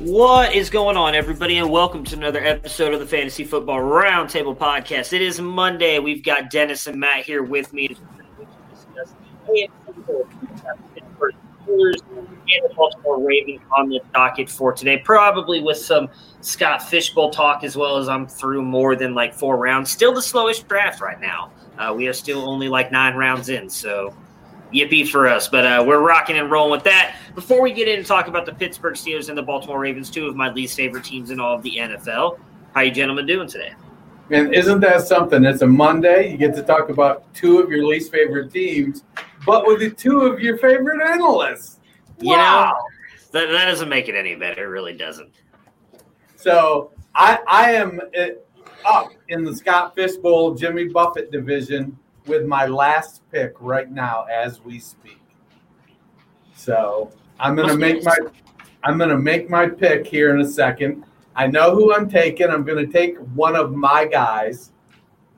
What is going on, everybody, and welcome to another episode of the Fantasy Football Roundtable Podcast. It is Monday. We've got Dennis and Matt here with me to discuss the and Baltimore Ravens on the docket for today. Probably with some Scott Fish Bowl talk as well as I'm through more than like four rounds. Still the slowest draft right now. Uh, we are still only like nine rounds in, so yippee for us. But uh, we're rocking and rolling with that. Before we get in and talk about the Pittsburgh Steelers and the Baltimore Ravens, two of my least favorite teams in all of the NFL, how you gentlemen doing today? And isn't that something? It's a Monday. You get to talk about two of your least favorite teams, but with the two of your favorite analysts. You know, that, that doesn't make it any better. It really doesn't. So I I am uh, up in the Scott Fish Bowl Jimmy Buffett division with my last pick right now as we speak. So I'm gonna make my I'm gonna make my pick here in a second. I know who I'm taking. I'm gonna take one of my guys,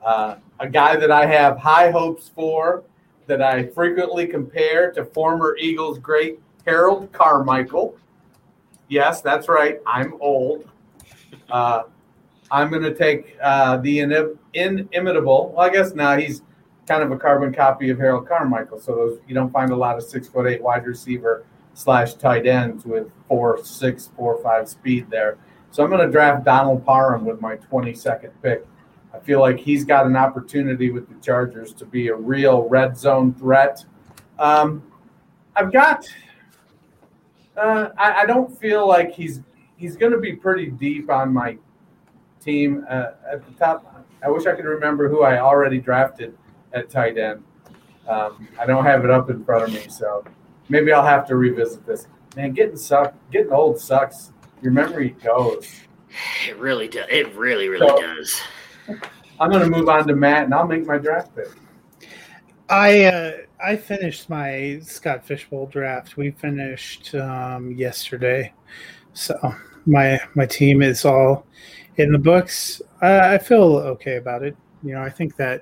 uh, a guy that I have high hopes for, that I frequently compare to former Eagles great Harold Carmichael. Yes, that's right. I'm old. Uh, I'm going to take uh, the inim- inimitable. Well, I guess now he's kind of a carbon copy of Harold Carmichael. So those, you don't find a lot of six foot eight wide receiver slash tight ends with four six four five speed there. So I'm going to draft Donald Parham with my 22nd pick. I feel like he's got an opportunity with the Chargers to be a real red zone threat. Um, I've got. Uh, I, I don't feel like he's he's going to be pretty deep on my team uh, at the top. I wish I could remember who I already drafted at tight end. Um, I don't have it up in front of me, so maybe I'll have to revisit this. Man, getting suck, getting old sucks. Your memory goes. It really does. It really, really So- does. I'm going to move on to Matt, and I'll make my draft pick. I uh, I finished my Scott Fish Bowl draft. We finished um, yesterday, so my my team is all in the books. Uh, I feel okay about it. You know, I think that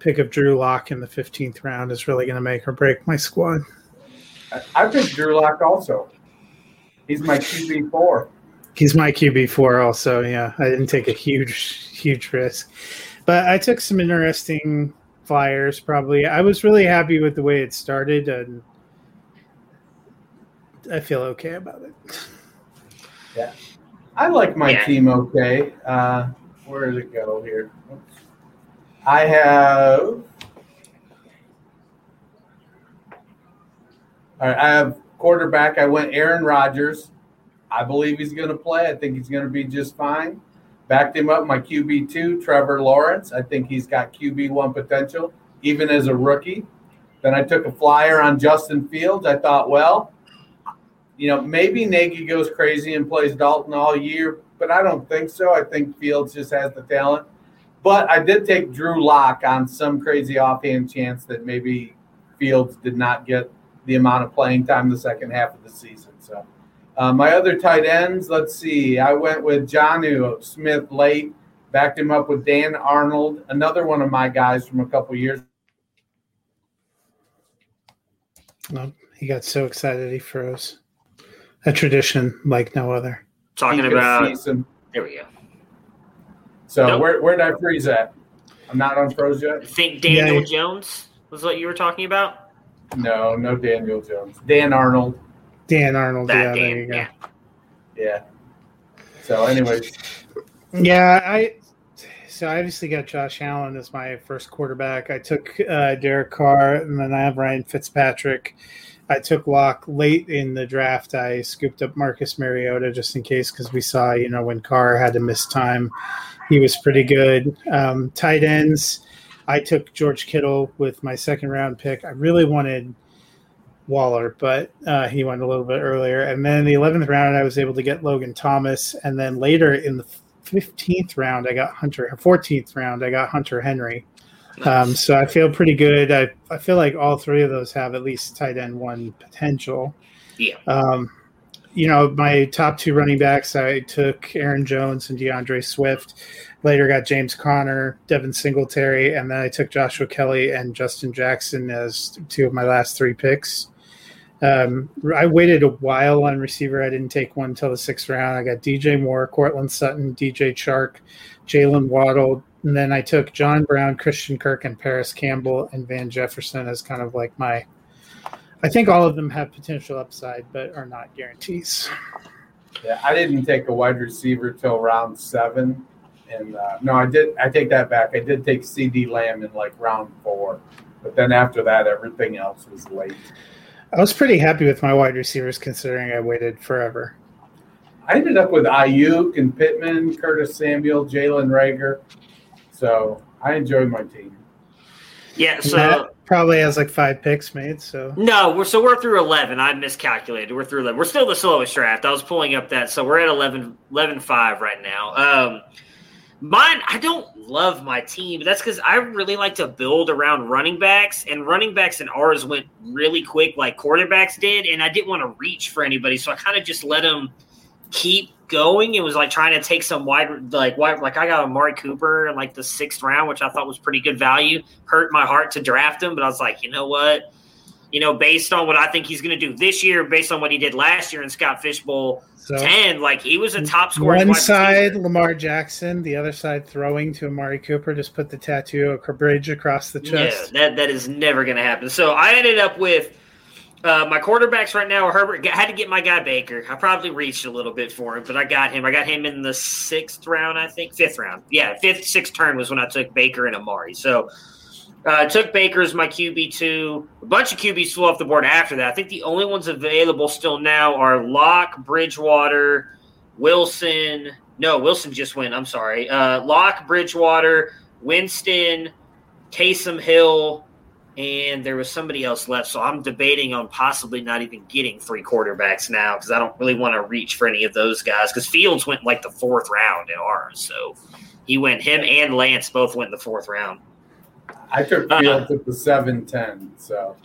pick of Drew Lock in the fifteenth round is really going to make or break my squad. I, I picked Drew Lock also. He's my QB four. He's my QB four also. Yeah, I didn't take a huge huge risk, but I took some interesting flyers. Probably, I was really happy with the way it started, and I feel okay about it. Yeah. I like my Yeah. team okay. Uh, where did it go here? Oops. I have. All right, I have quarterback. I went Aaron Rodgers. I believe he's going to play. I think he's going to be just fine. Backed him up. My QB two, Trevor Lawrence. I think he's got QB one potential, even as a rookie. Then I took a flyer on Justin Fields. I thought, well, you know, maybe Nagy goes crazy and plays Dalton all year, but I don't think so. I think Fields just has the talent. But I did take Drew Lock on some crazy offhand chance that maybe Fields did not get the amount of playing time the second half of the season. So uh, my other tight ends, let's see. I went with Jonnu Smith late, backed him up with Dan Arnold, another one of my guys from a couple years. Well, he got so excited he froze. A tradition like no other. Talking about see some- there we go. So Nope. where where did I freeze at? I'm not on froze I yet. think Daniel Yeah. Jones was what you were talking about. No, no Daniel Jones. Dan Arnold. Dan Arnold. That yeah, there you go. yeah. Yeah. So, anyways, Yeah, I so I obviously got Josh Allen as my first quarterback. I took uh, Derek Carr, and then I have Ryan Fitzpatrick. I took Lock late in the draft. I scooped up Marcus Mariota just in case because we saw, you know, when Carr had to miss time, he was pretty good. Um, tight ends, I took George Kittle with my second round pick. I really wanted Waller, but uh, he went a little bit earlier. And then the 11th round, I was able to get Logan Thomas. And then later in the 15th round, I got Hunter. 14th round, I got Hunter Henry. Um, so I feel pretty good. I, I feel like all three of those have at least tight end one potential. Yeah. Um, you know, my top two running backs, I took Aaron Jones and D'Andre Swift. Later got James Conner, Devin Singletary, and then I took Joshua Kelley and Justin Jackson as two of my last three picks. Um, I waited a while on receiver. I didn't take one until the sixth round. I got DJ Moore, Courtland Sutton, DJ Chark, Jaylen Waddle, and then I took John Brown, Christian Kirk, and Parris Campbell and Van Jefferson as kind of like my. I think all of them have potential upside, but are not guarantees. yeah, I didn't take a wide receiver till round seven. And uh, no, I did. I take that back. I did take CeeDee Lamb in like round four. But then after that, everything else was late. I was pretty happy with my wide receivers considering I waited forever. I ended up with Aiyuk and Pittman, Curtis Samuel, Jalen Reagor. So I enjoyed my team. Yeah. So Matt probably has like five picks made, so no, we're so we're through eleven. I miscalculated. We're through eleven. We're still the slowest draft. I was pulling up that, so we're at 11, 11-5 right now. Um, mine, I don't love my team, but that's because I really like to build around running backs, and running backs and ours went really quick, like quarterbacks did, and I didn't want to reach for anybody, so I kind of just let them keep going. It was like trying to take some wide, like wide, like I got Amari Cooper in like the sixth round, which I thought was pretty good value. Hurt my heart to draft him, but I was like, you know what? You know, based on what I think he's going to do this year, based on what he did last year in Scott Fish Bowl so ten, like he was a top scorer. one side Lamar Jackson, the other side throwing to Amari Cooper. Just put the tattoo of a bridge across the chest. Yeah, that that is never going to happen. So I ended up with uh, my quarterbacks right now. Are Herbert I had to get my guy Baker. I probably reached a little bit for him, but I got him. I got him in the sixth round, I think, fifth round. Yeah, fifth, sixth turn was when I took Baker and Amari. So uh, I took Baker as my QB two. A bunch of QBs flew off the board after that. I think the only ones available still now are Lock, Bridgewater, Wilson. No, Wilson just went. I'm sorry. Uh, Lock, Bridgewater, Winston, Taysom Hill, and there was somebody else left. So I'm debating on possibly not even getting three quarterbacks now because I don't really want to reach for any of those guys. Because Fields went like the fourth round in ours, so he went. Him and Lance both went in the fourth round. I took Uh-uh. Fields at the seven ten. So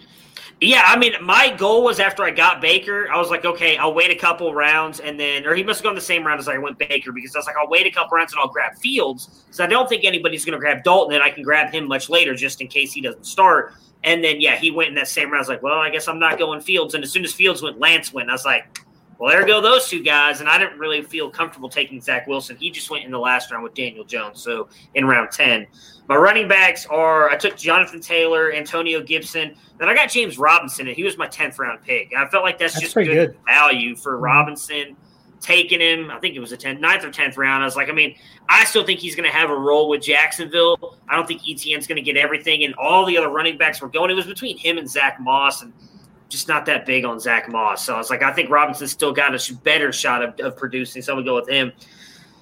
Yeah, I mean, my goal was after I got Baker, I was like, okay, I'll wait a couple rounds and then, or he must have gone the same round as I went Baker because I was like, I'll wait a couple rounds and I'll grab Fields because I don't think anybody's going to grab Dalton and I can grab him much later just in case he doesn't start. And then, yeah, he went in that same round. I was like, well, I guess I'm not going Fields. And as soon as Fields went, Lance went. I was like, well, there go those two guys. And I didn't really feel comfortable taking Zach Wilson. He just went in the last round with Daniel Jones. So in round 10. My running backs are I took Jonathan Taylor, Antonio Gibson. Then I got James Robinson, and he was my 10th round pick. And I felt like that's, That's just good, good. value for Mhm. Robinson. taking him. I think it was a 10th, 9th or 10th round. I was like, I mean, I still think he's going to have a role with Jacksonville. I don't think ETN's going to get everything, and all the other running backs were going. It was between him and Zach Moss, and just not that big on Zach Moss. So I was like, I think Robinson still got a better shot of, of producing, so I'm to go with him.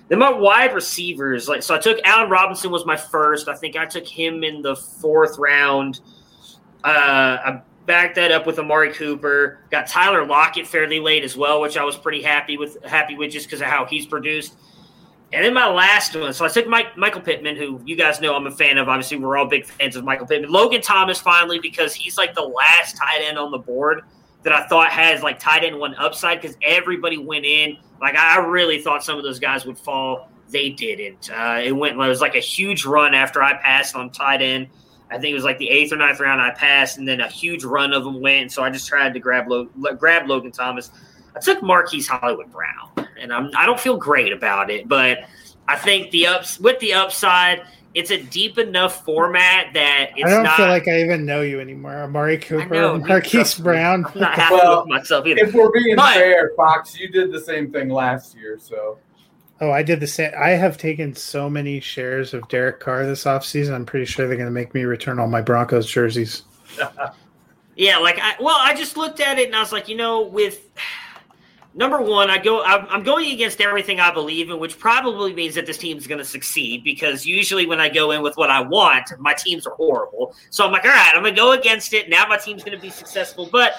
Then my wide receivers, like so, I took Allen Robinson was my first. I think I took him in the fourth round. Uh, I backed that up with Amari Cooper. Got Tyler Lockett fairly late as well, which I was pretty happy with. Happy with just because of how he's produced. And then my last one, so I took Mike, Michael Pittman, who you guys know I'm a fan of. Obviously, we're all big fans of Michael Pittman. Logan Thomas finally because he's like the last tight end on the board that I thought has like tight end one upside because everybody went in. Like I really thought some of those guys would fall. They didn't. Uh, it went. It was like a huge run after I passed on tight end. I think it was like the eighth or ninth round I passed, and then a huge run of them went. So I just tried to grab grab Logan Thomas. I took Marquise Hollywood Brown, and I'm, I don't feel great about it, but I think the ups with the upside it's a deep enough format that it's I don't not, feel like I even know you anymore. Amari Cooper, Marquise Brown. I'm not happy Well, with myself either. If we're being But- fair, Fox, you did the same thing last year, so Oh, I did the same. I have taken so many shares of Derek Carr this offseason. I'm pretty sure they're going to make me return all my Broncos jerseys. Yeah, like I well, I just looked at it and I was like, you know, with number one, I go, I'm, going against everything I believe in, which probably means that this team is going to succeed because usually when I go in with what I want, my teams are horrible. So I'm like, all right, I'm going to go against it. Now my team's going to be successful, but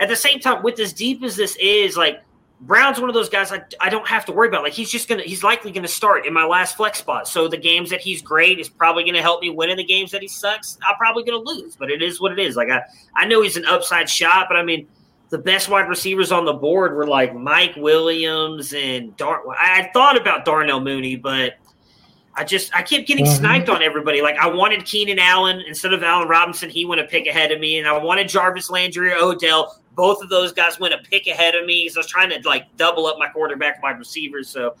at the same time, with as deep as this is, like. Brown's one of those guys I, I don't have to worry about. Like he's just gonna he's likely gonna start in my last flex spot. So the games that he's great is probably gonna help me win. In the games that he sucks, I'm probably gonna lose. But it is what it is. Like I I know he's an upside shot, but I mean the best wide receivers on the board were like Mike Williams and Dar. I I thought about Darnell Mooney, but I just I kept getting Mhm. sniped on everybody. Like I wanted Keenan Allen instead of Allen Robinson. He went a pick ahead of me, and I wanted Jarvis Landry or Odell. Both of those guys went a pick ahead of me. So I was trying to like double up my quarterback wide receivers. So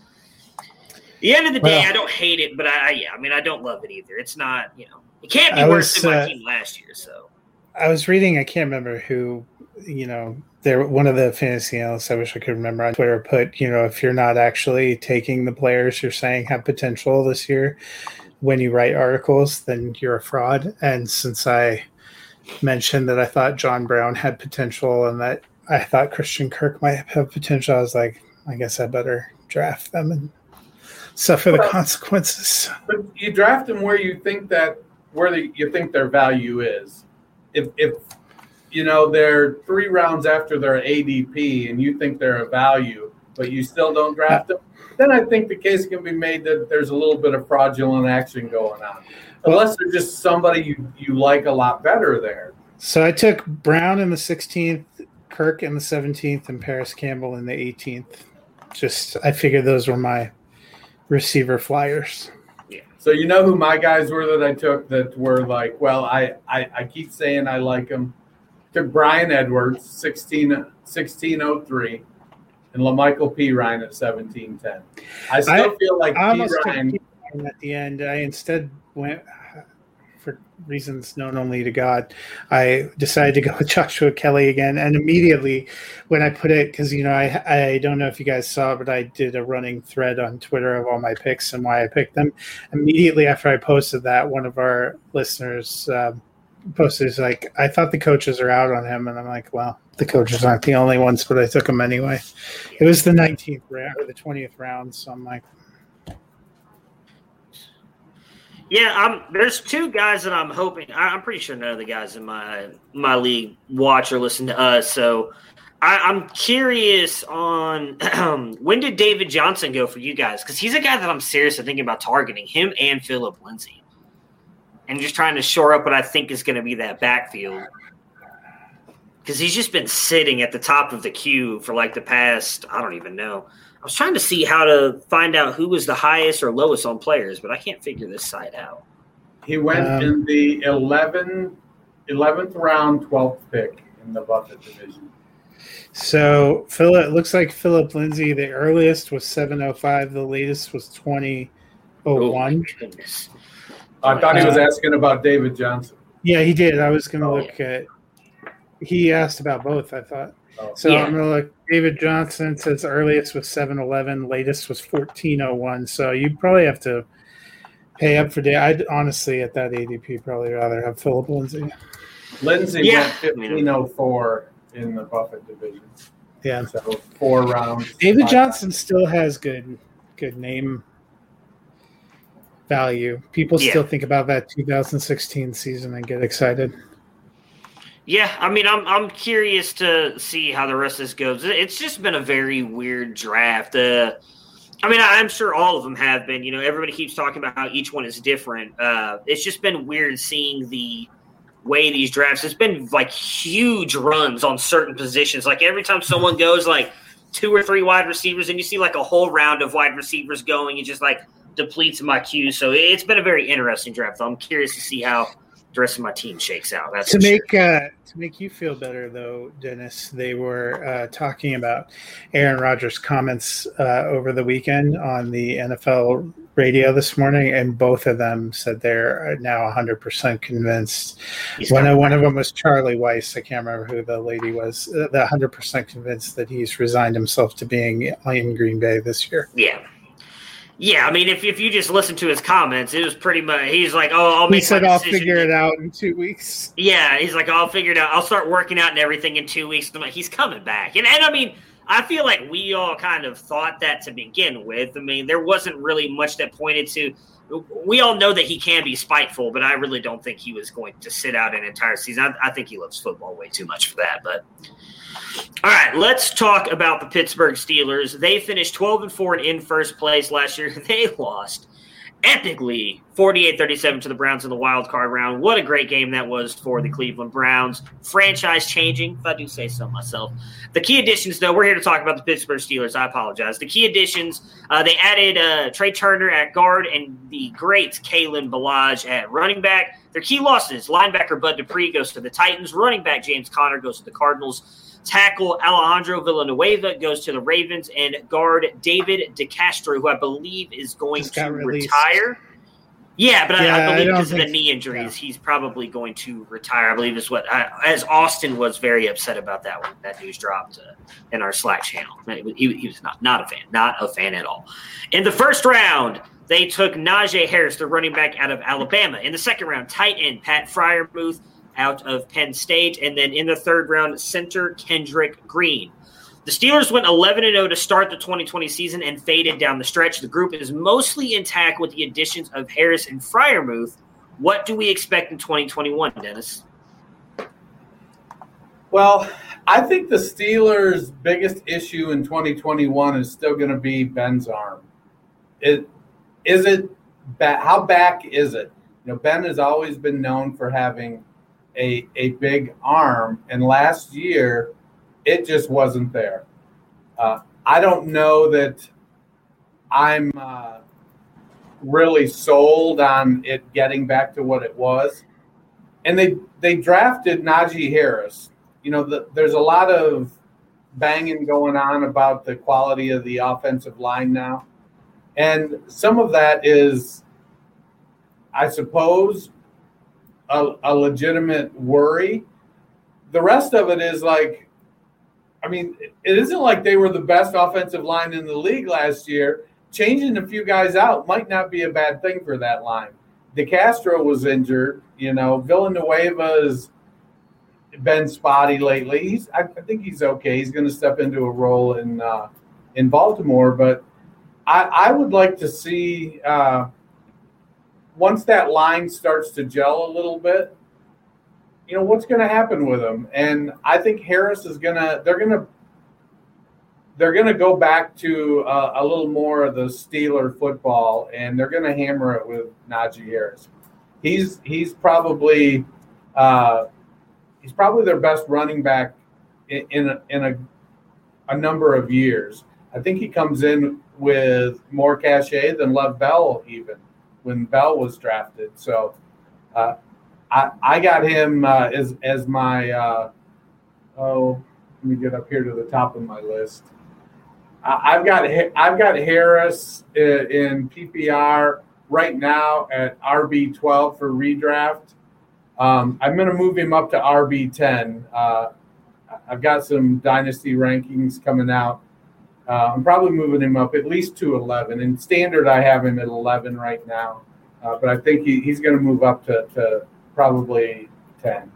the end of the day, Well- I don't hate it, but I, I yeah, I mean I don't love it either. It's not you know it can't be I worse was, than my uh, team last year. So I was reading, I can't remember who, you know, there one of the fantasy analysts I wish I could remember on Twitter put, you know, if you're not actually taking the players you're saying have potential this year when you write articles, then you're a fraud. And since I mentioned that I thought John Brown had potential and that I thought Christian Kirk might have potential, I was like, I guess I better draft them and suffer the consequences. but you draft them where you think that where the, you think their value is. If if you know they're three rounds after their ADP and you think they're a value, but you still don't draft them, then I think the case can be made that there's a little bit of fraudulent action going on. Unless they're just somebody you, you like a lot better there. So I took Brown in the 16th, Kirk in the 17th, and Parris Campbell in the 18th. Just I figured those were my receiver flyers. Yeah. So you know who my guys were that I took that were like, well, I, I, I keep saying I like them. Took Bryan Edwards, 16, 1603, and La'Mical Perine at 1710. I still I- feel like I P. Ryan. P. Ryan at the end. I instead went for reasons known only to God. I decided to go with Joshua Kelley again, and immediately when I put it, because you know I I don't know if you guys saw, but I did a running thread on Twitter of all my picks and why I picked them. Immediately after I posted that, one of our listeners. Um, posted is like I thought the coaches are out on him, and I'm like, well, the coaches aren't the only ones, but I took him anyway. It was the 19th round or the 20th round, so I'm like, Yeah, I'm. There's two guys that I'm hoping. I, I'm pretty sure none of the guys in my my league watch or listen to us. So I, I'm curious on when did David Johnson go for you guys? Because he's a guy that I'm seriously thinking about targeting him and Philip Lindsay, and just trying to shore up what I think is going to be that backfield. Because he's just been sitting at the top of the queue for like the past. I don't even know. I was trying to see how to find out who was the highest or lowest on players, but I can't figure this side out. He went Um, in the 11, 11th round, 12th pick in the Buffett division. So Philip it looks like Philip Lindsay, the earliest was seven oh five, the latest was twenty oh Oh, one. My goodness. I thought he was Uh, asking about David Johnson. Yeah, he did. I was gonna Oh, look at he asked about both, I thought. So Yeah. I'm gonna look. David Johnson says earliest was 7-Eleven, latest was 1401. So you probably have to pay up for day. I'd honestly at that ADP probably rather have Philip Lindsay. Lindsay Yeah. went 1504 in the Buffett division. Yeah. So four rounds. David five Johnson still has good good name value. People Yeah. still think about that 2016 season and get excited. Yeah, I mean, I'm I'm curious to see how the rest of this goes. It's just been a very weird draft. Uh, I mean, I'm sure all of them have been. You know, everybody keeps talking about how each one is different. Uh, it's just been weird seeing the way these drafts. It's been like huge runs on certain positions. Like every time someone goes like two or three wide receivers, and you see like a whole round of wide receivers going, it just like depletes my queue. So it's been a very interesting draft. I'm curious to see how the rest of my team shakes out. That's to for sure. make uh, to make you feel better, though, Dennis, they were uh, talking about Aaron Rodgers' comments uh, over the weekend on the NFL radio this morning, and both of them said they're now 100 percent convinced. He's One, coming one of them was Charlie Weis. I can't remember who the lady was. Uh, the 100 percent convinced that he's resigned himself to being in Green Bay this year. Yeah. Yeah, I mean, if, if you just listen to his comments, it was pretty much. He's like, "Oh, I'll He said, "I'll figure it out in two weeks." Yeah, he's like, "I'll figure it out. I'll start working out and everything in two weeks." I'm like, he's coming back, and and I mean, I feel like we all kind of thought that to begin with. I mean, there wasn't really much that pointed to. We all know that he can be spiteful, but I really don't think he was going to sit out an entire season. I, I think he loves football way too much for that. But all right, let's talk about the Pittsburgh Steelers. They finished 12 and 4 and in first place last year. They lost epically 48-37 to the Browns in the wild card round. What a great game that was for the Cleveland Browns. Franchise changing, if I do say so myself. The key additions, though, we're here to talk about the Pittsburgh Steelers. I apologize. The key additions, uh, they added uh, Trai Turner at guard and the great Kalen Ballage at running back. Their key losses, linebacker Bud Dupree goes to the Titans. Running back James Conner goes to the Cardinals. Tackle Alejandro Villanueva goes to the Ravens, and guard David DeCastro, who I believe is going Just to retire. Yeah, but I, Yeah, I I believe don't because of the knee injuries, he's probably going to retire. I believe is what, I, as Austin was very upset about that when that news dropped uh, in our Slack channel. He, he was not not a fan, not a fan at all. In the first round, they took Najee Harris, the running back out of Alabama. In the second round, tight end Pat Freiermuth out of Penn State, and then in the third round, center Kendrick Green. The Steelers went 11 0 to start the 2020 season and faded down the stretch. The group is mostly intact with the additions of Harris and Freiermuth. What do we expect in 2021, Dennis? Well, I think the Steelers' biggest issue in 2021 is still going to be Ben's arm. It is it how back is it? You know, Ben has always been known for having a a big arm, and last year it just wasn't there. Uh, I don't know that I'm uh, really sold on it getting back to what it was. And they they drafted Najee Harris. You know, the, there's a lot of banging going on about the quality of the offensive line now, and some of that is, I suppose, a, a legitimate worry. The rest of it is like, I mean, it isn't like they were the best offensive line in the league last year. Changing a few guys out might not be a bad thing for that line. DeCastro was injured. You know, Villanueva has been spotty lately. He's, I, think he's okay. He's going to step into a role in uh, in Baltimore, but I, I would like to see uh, once that line starts to gel a little bit. You know what's going to happen with them. and I think Harris is going to. They're going to. They're going to go back to uh, a little more of the Steeler football, and they're going to hammer it with Najee Harris. He's he's probably uh, he's probably their best running back in in a, in a, a number of years. I think he comes in with more cachet than Lev Bell even when Bell was drafted. So uh, I I got him uh, as as my uh, oh let me get up here to the top of my list. I- I've got I've got Harris i- in PPR right now at RB twelve for redraft. Um, I'm going to move him up to RB ten. Uh, I've got some dynasty rankings coming out. Uh, I'm probably moving him up at least to 11. In standard, I have him at 11 right now, uh, but I think he, he's going to move up to, to probably 10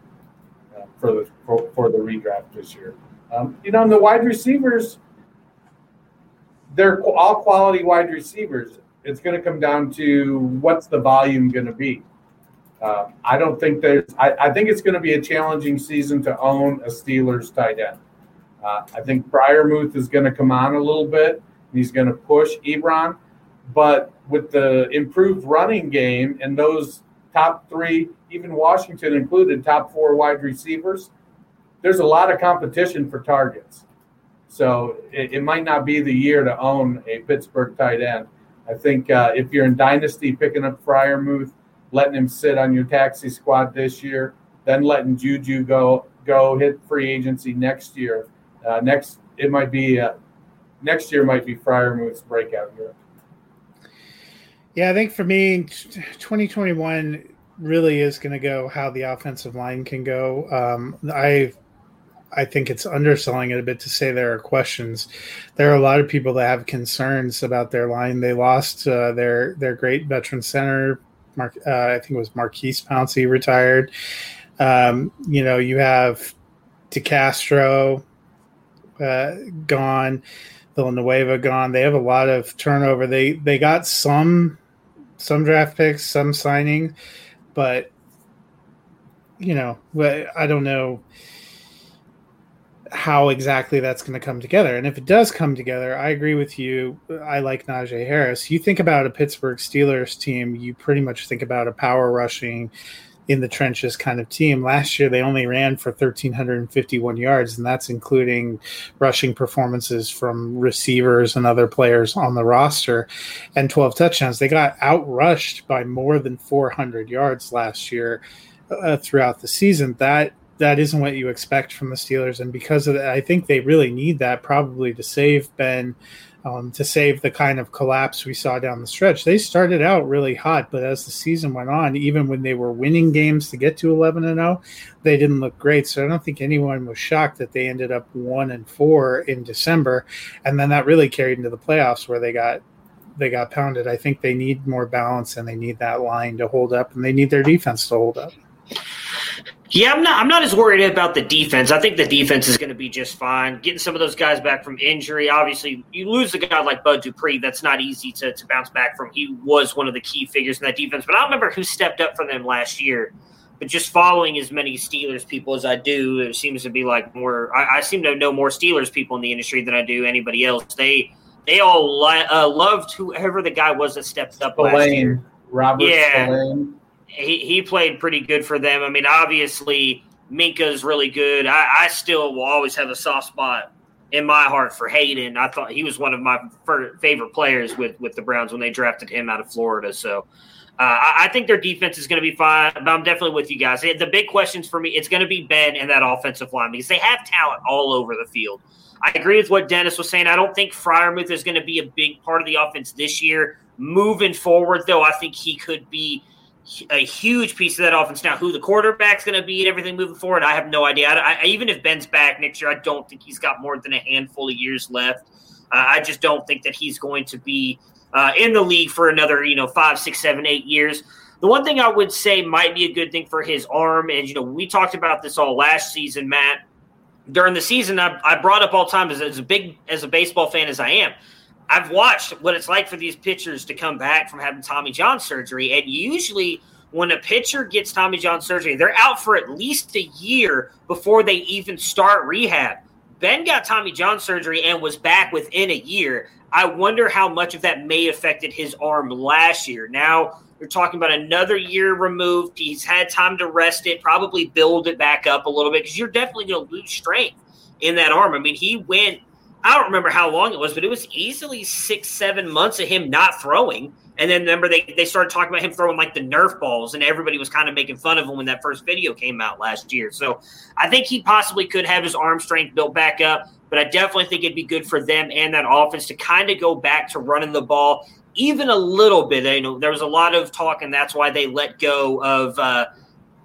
uh, for the for, for, the redraft this year. Um, you know, and the wide receivers, they're all quality wide receivers. It's going to come down to what's the volume going to be. Uh, I don't think there's. I, I think it's going to be a challenging season to own a Steelers tight end. Uh, I think Freiermuth is going to come on a little bit. He's going to push Ebron, but with the improved running game and those top three, even Washington included, top four wide receivers, there's a lot of competition for targets. So it, it might not be the year to own a Pittsburgh tight end. I think uh, if you're in Dynasty, picking up Freiermuth letting him sit on your taxi squad this year, then letting Juju go go hit free agency next year. Uh, next, it might be uh, next year might be Freiermuth's breakout year. Yeah, I think for me, 2021 really is going to go how the offensive line can go. Um, I I think it's underselling it a bit to say there are questions. There are a lot of people that have concerns about their line. They lost uh, their their great veteran center Mark, uh, I think it was Maurkice Pouncey retired. Um, you know, you have DeCastro uh, gone, Villanueva gone. They have a lot of turnover. They they got some some draft picks, some signing, but you know, I don't know how exactly that's going to come together. And if it does come together, I agree with you. I like Najee Harris. You think about a Pittsburgh Steelers team, you pretty much think about a power rushing in the trenches kind of team. Last year, they only ran for 1,351 yards, and that's including rushing performances from receivers and other players on the roster and 12 touchdowns. They got outrushed by more than 400 yards last year uh, throughout the season. That that isn't what you expect from the Steelers, and because of that, I think they really need that probably to save Ben, um, to save the kind of collapse we saw down the stretch. They started out really hot, but as the season went on, even when they were winning games to get to eleven and zero, oh, they didn't look great. So I don't think anyone was shocked that they ended up one and four in December, and then that really carried into the playoffs where they got they got pounded. I think they need more balance and they need that line to hold up, and they need their defense to hold up. Yeah, I'm not. I'm not as worried about the defense. I think the defense is going to be just fine. Getting some of those guys back from injury. Obviously, you lose a guy like Bud Dupree. That's not easy to, to bounce back from. He was one of the key figures in that defense. But I don't remember who stepped up for them last year. But just following as many Steelers people as I do, it seems to be like more. I, I seem to know more Steelers people in the industry than I do anybody else. They they all li- uh, loved whoever the guy was that stepped up Spillane, last year. Robert yeah. Spillane he, he played pretty good for them. I mean, obviously Minkah's really good. I, I still will always have a soft spot in my heart for Haden. I thought he was one of my favorite players with with the Browns when they drafted him out of Florida. So. Uh, I, I, think their defense is going to be fine, but I'm definitely with you guys. The big questions for me, it's going to be Ben and that offensive line because they have talent all over the field. I agree with what Dennis was saying. I don't think Freiermuth is going to be a big part of the offense this year. Moving forward, though, I think he could be a huge piece of that offense. Now, who the quarterback's going to be and everything moving forward, I have no idea. I, I, even if Ben's back next year, I don't think he's got more than a handful of years left. Uh, I just don't think that he's going to be uh, in the league for another, you know, five, six, seven, eight years. The one thing I would say might be a good thing for his arm, and you know, we talked about this all last season, Matt. During the season, I, I brought up all time as, as a big as a baseball fan as I am. I've watched what it's like for these pitchers to come back from having Tommy John surgery, and usually when a pitcher gets Tommy John surgery, they're out for at least a year before they even start rehab. Ben got Tommy John surgery and was back within a year. I wonder how much of that may affected his arm last year. Now you're talking about another year removed. He's had time to rest it, probably build it back up a little bit because you're definitely going to lose strength in that arm. I mean, he went I don't remember how long it was, but it was easily six, seven months of him not throwing. And then remember they, they started talking about him throwing like the Nerf balls, and everybody was kind of making fun of him when that first video came out last year. So I think he possibly could have his arm strength built back up, but I definitely think it'd be good for them and that offense to kind of go back to running the ball even a little bit. You know, there was a lot of talk, and that's why they let go of uh,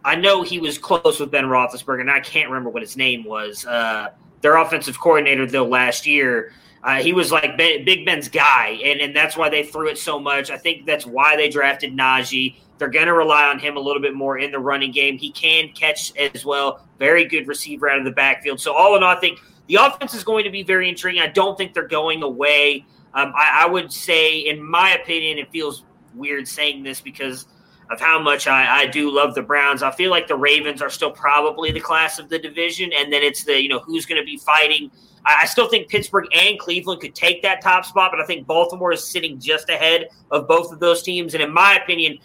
I know he was close with Ben Roethlisberger, and I can't remember what his name was. Uh, their offensive coordinator, though, last year. Uh, he was like ben, Big Ben's guy, and, and that's why they threw it so much. I think that's why they drafted Najee. They're going to rely on him a little bit more in the running game. He can catch as well. Very good receiver out of the backfield. So, all in all, I think the offense is going to be very intriguing. I don't think they're going away. Um, I, I, would say, in my opinion, it feels weird saying this because of how much I, I, do love the Browns. I feel like the Ravens are still probably the class of the division, and then it's the you know who's going to be fighting. I, I still think Pittsburgh and Cleveland could take that top spot, but I think Baltimore is sitting just ahead of both of those teams. And in my opinion,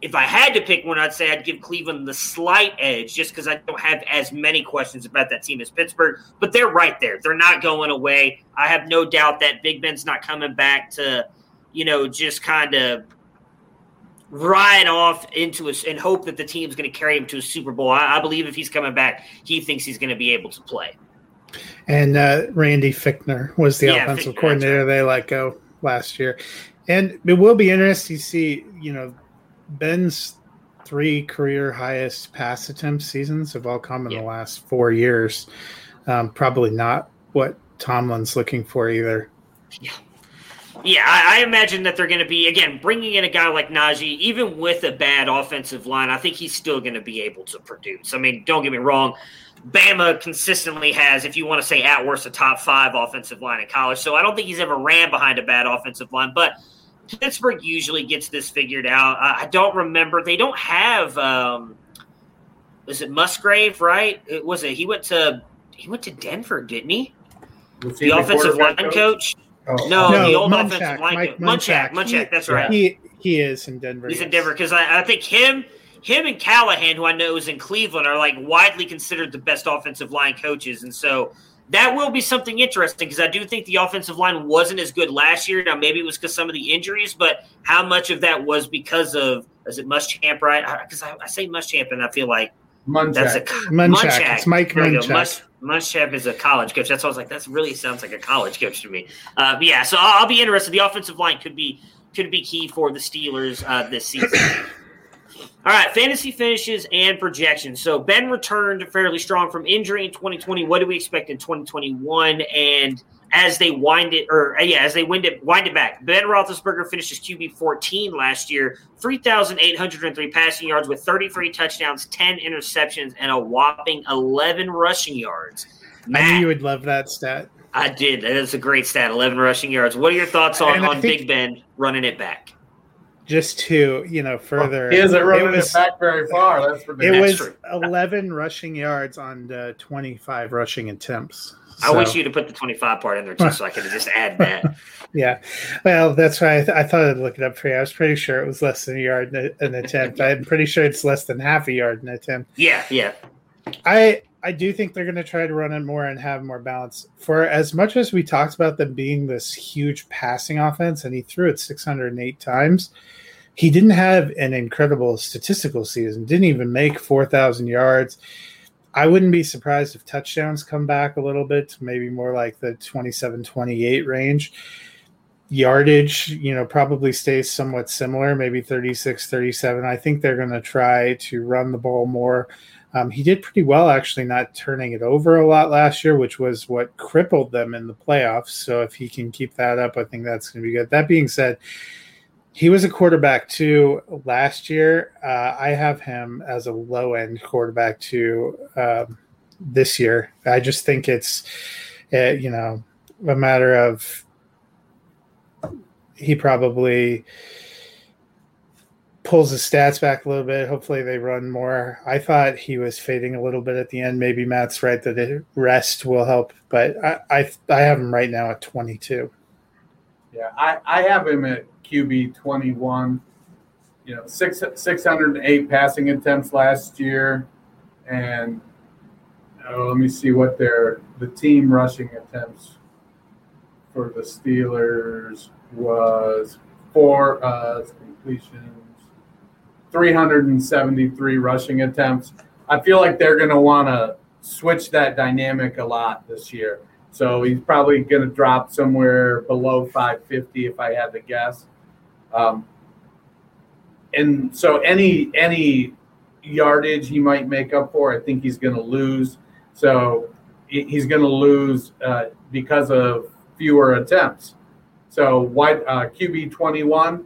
if I had to pick one, I'd say I'd give Cleveland the slight edge just because I don't have as many questions about that team as Pittsburgh. But they're right there. They're not going away. I have no doubt that Big Ben's not coming back to, you know, just kind of ride off into us and hope that the team's going to carry him to a Super Bowl. I, I, believe if he's coming back, he thinks he's going to be able to play. And uh, Randy Fichtner was the yeah, offensive Fichtner, coordinator right. they let go last year. And it will be interesting to see, you know, Ben's three career highest pass attempt seasons have all come in yeah. the last four years. Um, probably not what Tomlin's looking for either. Yeah. Yeah, I, I imagine that they're going to be again bringing in a guy like Najee, even with a bad offensive line. I think he's still going to be able to produce. I mean, don't get me wrong, Bama consistently has, if you want to say at worst, a top five offensive line in college. So I don't think he's ever ran behind a bad offensive line, but Pittsburgh usually gets this figured out. I, I don't remember. They don't have. Um, was it Musgrave? Right? It was it. He went to he went to Denver, didn't he? Was the, the offensive line coach? coach? Oh. No, oh, no, the old Munchak, offensive line coach. Munchak. Munchak. He, that's right. He he is in Denver. He's yes. in Denver because I, I think him him and Callahan, who I know is in Cleveland, are like widely considered the best offensive line coaches, and so that will be something interesting because I do think the offensive line wasn't as good last year. Now, maybe it was because some of the injuries, but how much of that was because of is it Muschamp, right? Because I, I, say Muschamp, and I feel like Munchak. that's a Munchak. Munchak. It's Mike Munchak. Muschamp is a college coach. That's why I was like, that really sounds like a college coach to me. Uh, yeah, so I'll, I'll, be interested. The offensive line could be could be key for the Steelers uh, this season. All right, fantasy finishes and projections. So Ben returned fairly strong from injury in 2020. What do we expect in 2021? And as they wind it, or uh, yeah, as they wind it, wind it back, Ben Roethlisberger finishes QB 14 last year, 3,803 passing yards with 33 touchdowns, 10 interceptions, and a whopping 11 rushing yards. Matt, I knew you would love that stat. I did. That is a great stat. 11 rushing yards. What are your thoughts on, on Big Ben running it back? just to you know further. He isn't running it, was, it back very far. That's for it was eleven rushing yards on the twenty-five rushing attempts. So. I wish you to put the twenty-five part in there too, so I could just add that. yeah, well, that's why I, th- I, thought I'd look it up for you. I was pretty sure it was less than a yard in an attempt. I'm pretty sure it's less than half a yard in an attempt. Yeah, yeah. I I do think they're going to try to run it more and have more balance. For as much as we talked about them being this huge passing offense, and he threw it 608 times, he didn't have an incredible statistical season. Didn't even make 4,000 yards. I wouldn't be surprised if touchdowns come back a little bit, maybe more like the 27 28 range. Yardage, you know, probably stays somewhat similar, maybe 36 37. I think they're going to try to run the ball more um, he did pretty well, actually, not turning it over a lot last year, which was what crippled them in the playoffs. So if he can keep that up, I think that's going to be good. That being said, he was a quarterback too last year. Uh, I have him as a low end quarterback too um, this year. I just think it's, uh, you know, a matter of he probably pulls his stats back a little bit. Hopefully, they run more. I thought he was fading a little bit at the end. Maybe Matt's right that the rest will help, but I I, I have him right now at 22. Yeah, I, I have him at QB 21. You know, six 608 passing attempts last year, and oh, let me see what their the team rushing attempts for the Steelers was four uh, completions 373 rushing attempts. I feel like they're going to want to switch that dynamic a lot this year. So he's probably going to drop somewhere below 550 if I had to guess. Um, and so any any yardage he might make up for. I think he's going to lose. So he's going to lose uh, because of fewer attempts. So white uh, QB twenty one.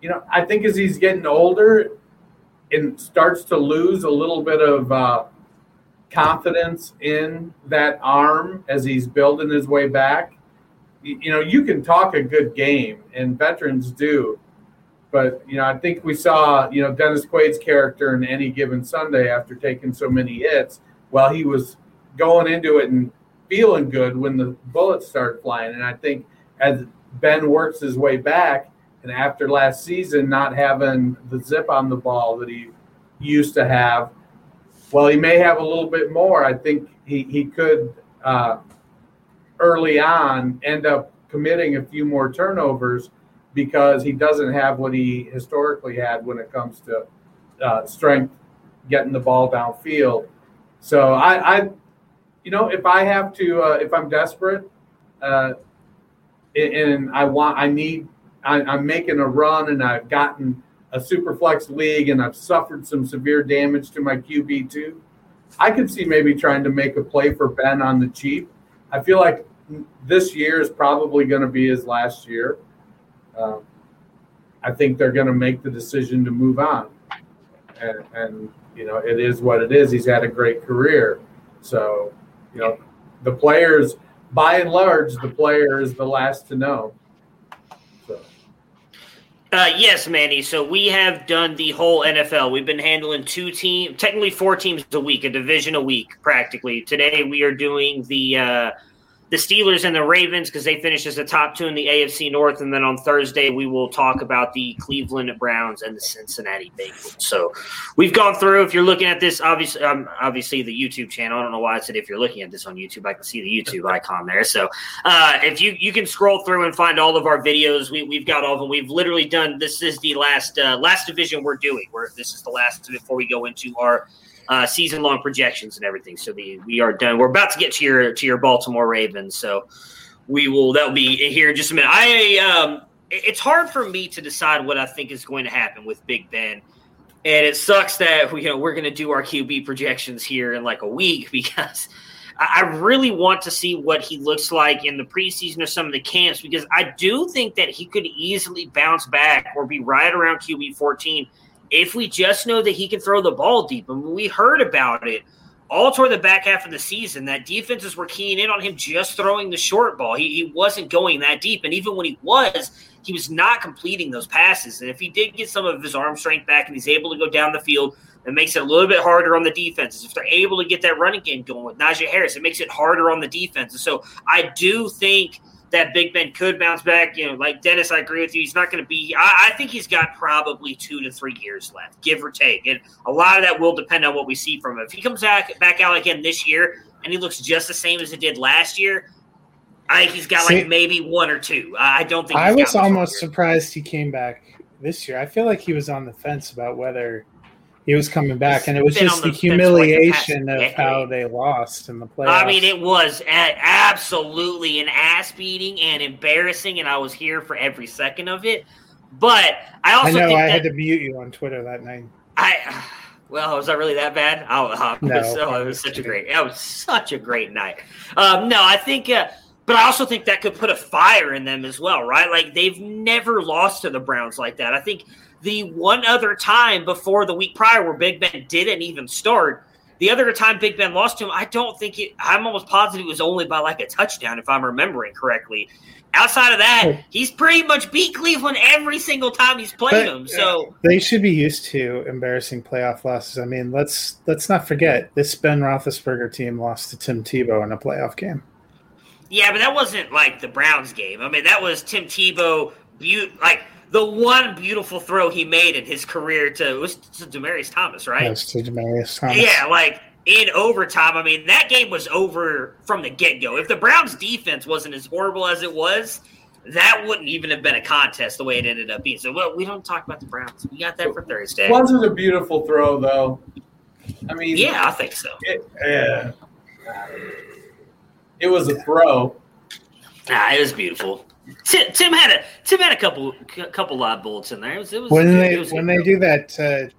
You know, I think as he's getting older and starts to lose a little bit of uh, confidence in that arm as he's building his way back. You know, you can talk a good game, and veterans do. But, you know, I think we saw, you know, Dennis Quaid's character in any given Sunday after taking so many hits while he was going into it and feeling good when the bullets started flying. And I think as Ben works his way back, and after last season not having the zip on the ball that he used to have, well, he may have a little bit more. I think he, he could uh, early on end up committing a few more turnovers because he doesn't have what he historically had when it comes to uh, strength, getting the ball downfield. So I, I, you know, if I have to, uh, if I'm desperate, uh, and I want, I need, I, I'm making a run, and I've gotten a super flex league and I've suffered some severe damage to my QB2, I could see maybe trying to make a play for Ben on the cheap. I feel like this year is probably going to be his last year. Um, I think they're going to make the decision to move on. And, and, you know, it is what it is. He's had a great career. So, you know, the players, by and large, the player is the last to know. Uh, yes, Manny. So we have done the whole NFL. We've been handling two teams, technically four teams a week, a division a week, practically. Today we are doing the uh, the Steelers and the Ravens because they finished as the top two in the AFC North. And then on Thursday, we will talk about the Cleveland Browns and the Cincinnati Bengals. So we've gone through. If you're looking at this, obviously, um, obviously the YouTube channel. I don't know why I said if you're looking at this on YouTube, I can see the YouTube icon there. So uh, if you you can scroll through and find all of our videos, we, we've got all of them. We've literally done. This is the last uh, last division we're doing. Where this is the last before we go into our uh, season long projections and everything. So the we are done. We're about to get to your to your Baltimore Ravens. So we will that will be here in just a minute. I um, it's hard for me to decide what I think is going to happen with Big Ben. And it sucks that we, you know we're going to do our QB projections here in like a week because I really want to see what he looks like in the preseason or some of the camps because I do think that he could easily bounce back or be right around QB 14 if we just know that he can throw the ball deep. and we heard about it all toward the back half of the season that defenses were keying in on him just throwing the short ball. He, he wasn't going that deep. And even when he was, he was not completing those passes. And if he did get some of his arm strength back and he's able to go down the field, it makes it a little bit harder on the defenses. If they're able to get that running game going with Najee Harris, it makes it harder on the defenses. So I do think – that Big Ben could bounce back. You know, like Dennis, I agree with you. He's not going to be. I, I, think he's got probably two to three years left, give or take, and a lot of that will depend on what we see from him. If he comes back back out again this year and he looks just the same as he did last year, I think he's got like maybe one or two. I don't think. I was almost surprised he came back this year. I feel like he was on the fence about whether he was coming back, and it was just the, the humiliation of how they lost in the playoffs. I mean, it was absolutely an ass beating and embarrassing, and I was here for every second of it. But I also I know I had to mute you on Twitter that night. I well, was that really that bad? Oh, uh, no, it was, oh, it was such a great. It was such a great night. Um, no, I think. Uh, but I also think that could put a fire in them as well, right? Like they've never lost to the Browns like that. I think the one other time before the week prior where Big Ben didn't even start, the other time Big Ben lost to him, I don't think it, I'm almost positive it was only by like a touchdown, if I'm remembering correctly. Outside of that, he's pretty much beat Cleveland every single time he's played them. So they should be used to embarrassing playoff losses. I mean, let's let's not forget this Ben Roethlisberger team lost to Tim Tebow in a playoff game. Yeah, but that wasn't like the Browns game. I mean, that was Tim Tebow. But like the one beautiful throw he made in his career to was to Demaryius Thomas, right? Yes, to Demaryius Thomas. Yeah, like in overtime. I mean, that game was over from the get go. If the Browns' defense wasn't as horrible as it was, that wouldn't even have been a contest the way it ended up being. So, well, we don't talk about the Browns. We got that for Thursday. Wasn't a beautiful throw though. I mean, yeah, I think so. It, yeah, it was a throw. Nah, it was beautiful. Tim, Tim, had a Tim had a couple couple live bullets in there. It was, it was when they was when they do that uh,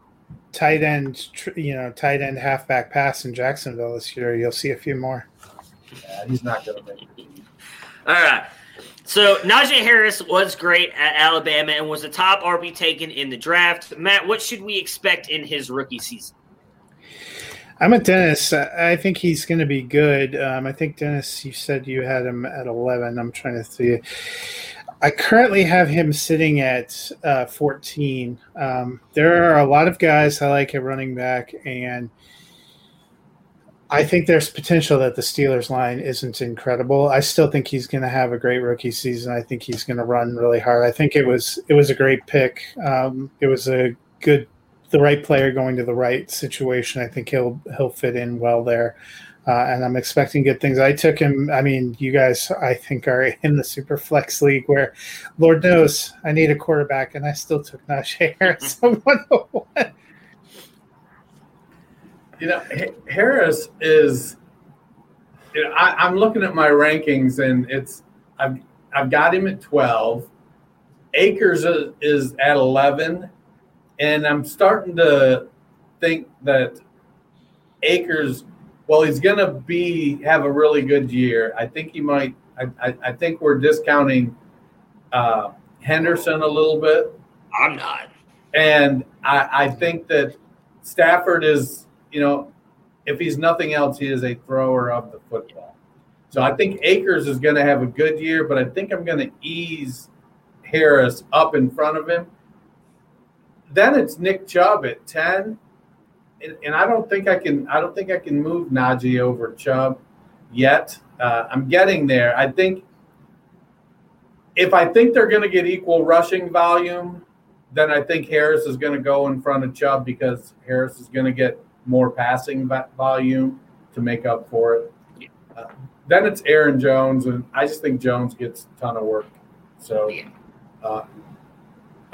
tight end, you know, tight end halfback pass in Jacksonville this year, you'll see a few more. Yeah, he's not going to make the. All right. So Najee Harris was great at Alabama and was the top RB taken in the draft. Matt, what should we expect in his rookie season? I'm a Dennis. I think he's going to be good. Um, I think Dennis, you said you had him at 11. I'm trying to see. I currently have him sitting at uh, 14. Um, there are a lot of guys I like at running back, and I think there's potential that the Steelers line isn't incredible. I still think he's going to have a great rookie season. I think he's going to run really hard. I think it was it was a great pick. Um, it was a good the right player going to the right situation. I think he'll he'll fit in well there. Uh, and I'm expecting good things. I took him. I mean, you guys, I think, are in the super flex league where, Lord knows, I need a quarterback, and I still took Najee Harris. You know, Harris is. You know, I, I'm looking at my rankings, and it's I've I've got him at 12. Akers is, is at 11, and I'm starting to think that Akers well, he's going to be have a really good year. I think he might. I, I, I think we're discounting uh, Henderson a little bit. I'm not. And I, I think that Stafford is, you know, if he's nothing else, he is a thrower of the football. So I think Akers is going to have a good year, but I think I'm going to ease Harris up in front of him. Then it's Nick Chubb at 10 and, and, I don't think I can. I don't think I can move Najee over Chubb yet. Uh, I'm getting there. I think if I think they're going to get equal rushing volume, then I think Harris is going to go in front of Chubb because Harris is going to get more passing volume to make up for it. Uh, then it's Aaron Jones, and I just think Jones gets a ton of work. So uh,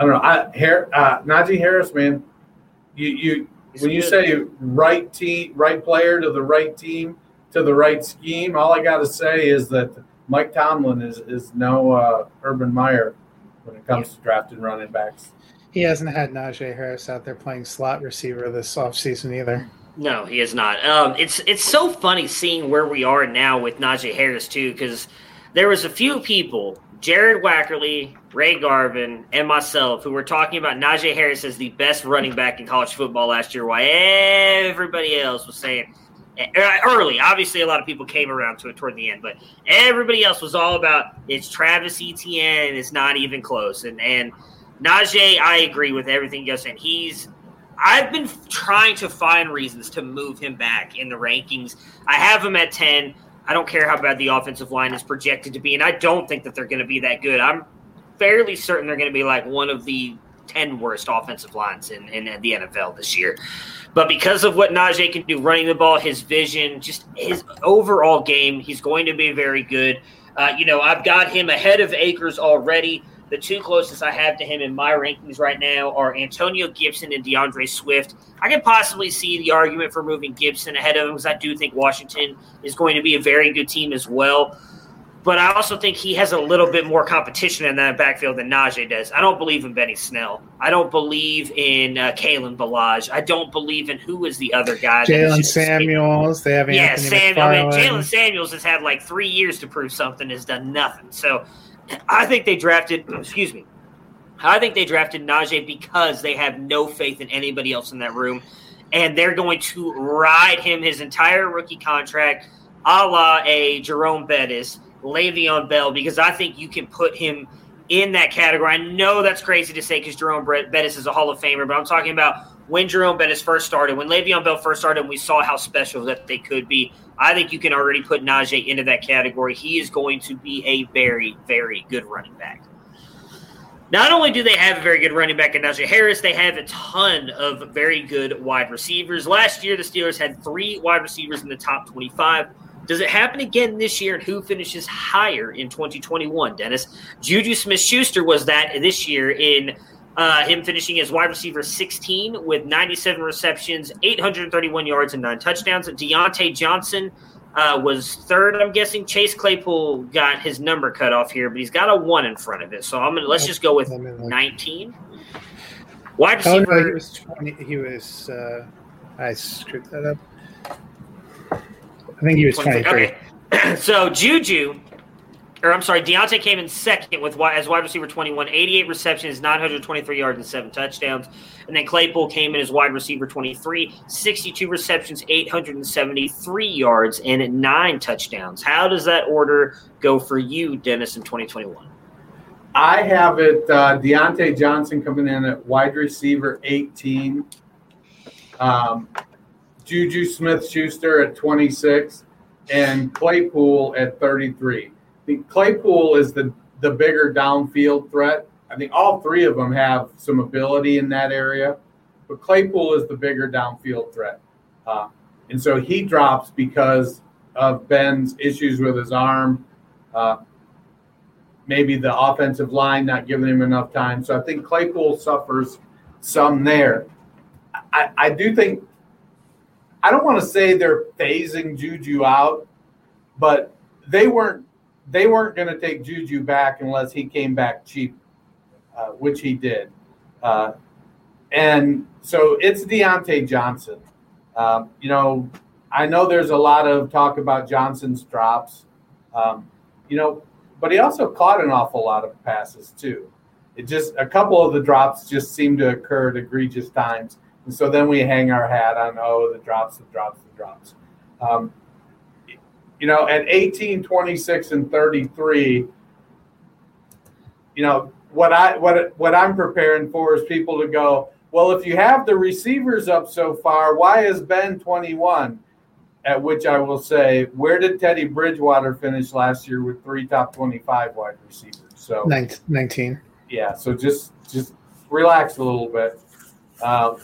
I don't know. I, uh, Najee Harris, man, you you He's when you good. say right team, right player to the right team to the right scheme, all I got to say is that Mike Tomlin is is no uh, Urban Meyer when it comes yeah. to drafting running backs. He hasn't had Najee Harris out there playing slot receiver this offseason either. No, he is not. Um, it's it's so funny seeing where we are now with Najee Harris too, because there was a few people Jared Wackerly, Ray Garvin, and myself, who were talking about Najee Harris as the best running back in college football last year, while everybody else was saying uh, early. Obviously, a lot of people came around to it toward the end, but everybody else was all about it's Travis Etienne. and It's not even close. And and Najee, I agree with everything you're saying. He's I've been trying to find reasons to move him back in the rankings. I have him at ten. I don't care how bad the offensive line is projected to be, and I don't think that they're going to be that good. I'm fairly certain they're going to be like one of the 10 worst offensive lines in, in, the NFL this year. But because of what Najee can do running the ball, his vision, just his overall game, he's going to be very good. Uh, you know, I've got him ahead of Akers already. The two closest I have to him in my rankings right now are Antonio Gibson and D'Andre Swift. I can possibly see the argument for moving Gibson ahead of him because I do think Washington is going to be a very good team as well. But I also think he has a little bit more competition in that backfield than Najee does. I don't believe in Benny Snell. I don't believe in uh, Kalen Ballage. I don't believe in who is the other guy. Jaylen Samuels. They have yeah, Anthony Samuel. I mean, Jaylen Samuels has had like three years to prove something. Has done nothing. So I think they drafted, excuse me, I think they drafted Najee because they have no faith in anybody else in that room. And they're going to ride him his entire rookie contract, a la a Jerome Bettis, Le'Veon Bell, because I think you can put him in that category. I know that's crazy to say because Jerome Bettis is a Hall of Famer, but I'm talking about when Jerome Bettis first started, when Le'Veon Bell first started, and we saw how special that they could be. I think you can already put Najee into that category. He is going to be a very, very good running back. Not only do they have a very good running back in Najee Harris, they have a ton of very good wide receivers. Last year, the Steelers had three wide receivers in the top 25. Does it happen again this year? And who finishes higher in 2021, Dennis? Juju Smith Schuster was that this year in uh, him finishing as wide receiver 16 with 97 receptions, 831 yards, and nine touchdowns. Diontae Johnson uh, was third, I'm guessing. Chase Claypool got his number cut off here, but he's got a one in front of it. So I'm gonna let's just go with 19. Wide Oh no, he was twenty. He was. Uh, I screwed that up. I think he was twenty-three. Okay. so Juju, or I'm sorry, Diontae came in second with wi- as wide receiver 21, 88 receptions, 923 yards, and seven touchdowns. And then Claypool came in as wide receiver 23, 62 receptions, 873 yards, and nine touchdowns. How does that order go for you, Dennis, in 2021? I have it uh, Diontae Johnson coming in at wide receiver 18. Um, Juju Smith Schuster at 26 and Claypool at 33. Think Claypool is the, the bigger downfield threat. I think all three of them have some ability in that area, but Claypool is the bigger downfield threat. Uh, and so he drops because of Ben's issues with his arm. Uh, maybe the offensive line not giving him enough time. So I think Claypool suffers some there. I, I do think I don't want to say they're phasing Juju out, but they weren't they weren't going to take Juju back unless he came back cheap, uh, which he did. Uh, and so it's Diontae Johnson. Um, you know, I know there's a lot of talk about Johnson's drops. Um, you know, but he also caught an awful lot of passes too. It just a couple of the drops just seem to occur at egregious times, and so then we hang our hat on oh the drops, the drops, the drops. Um, you know, at 18, 26, and 33, you know what I what what I'm preparing for is people to go. Well, if you have the receivers up so far, why is Ben 21? At which I will say, where did Teddy Bridgewater finish last year with three top 25 wide receivers? So Nineteen. yeah, so just just relax a little bit. Um,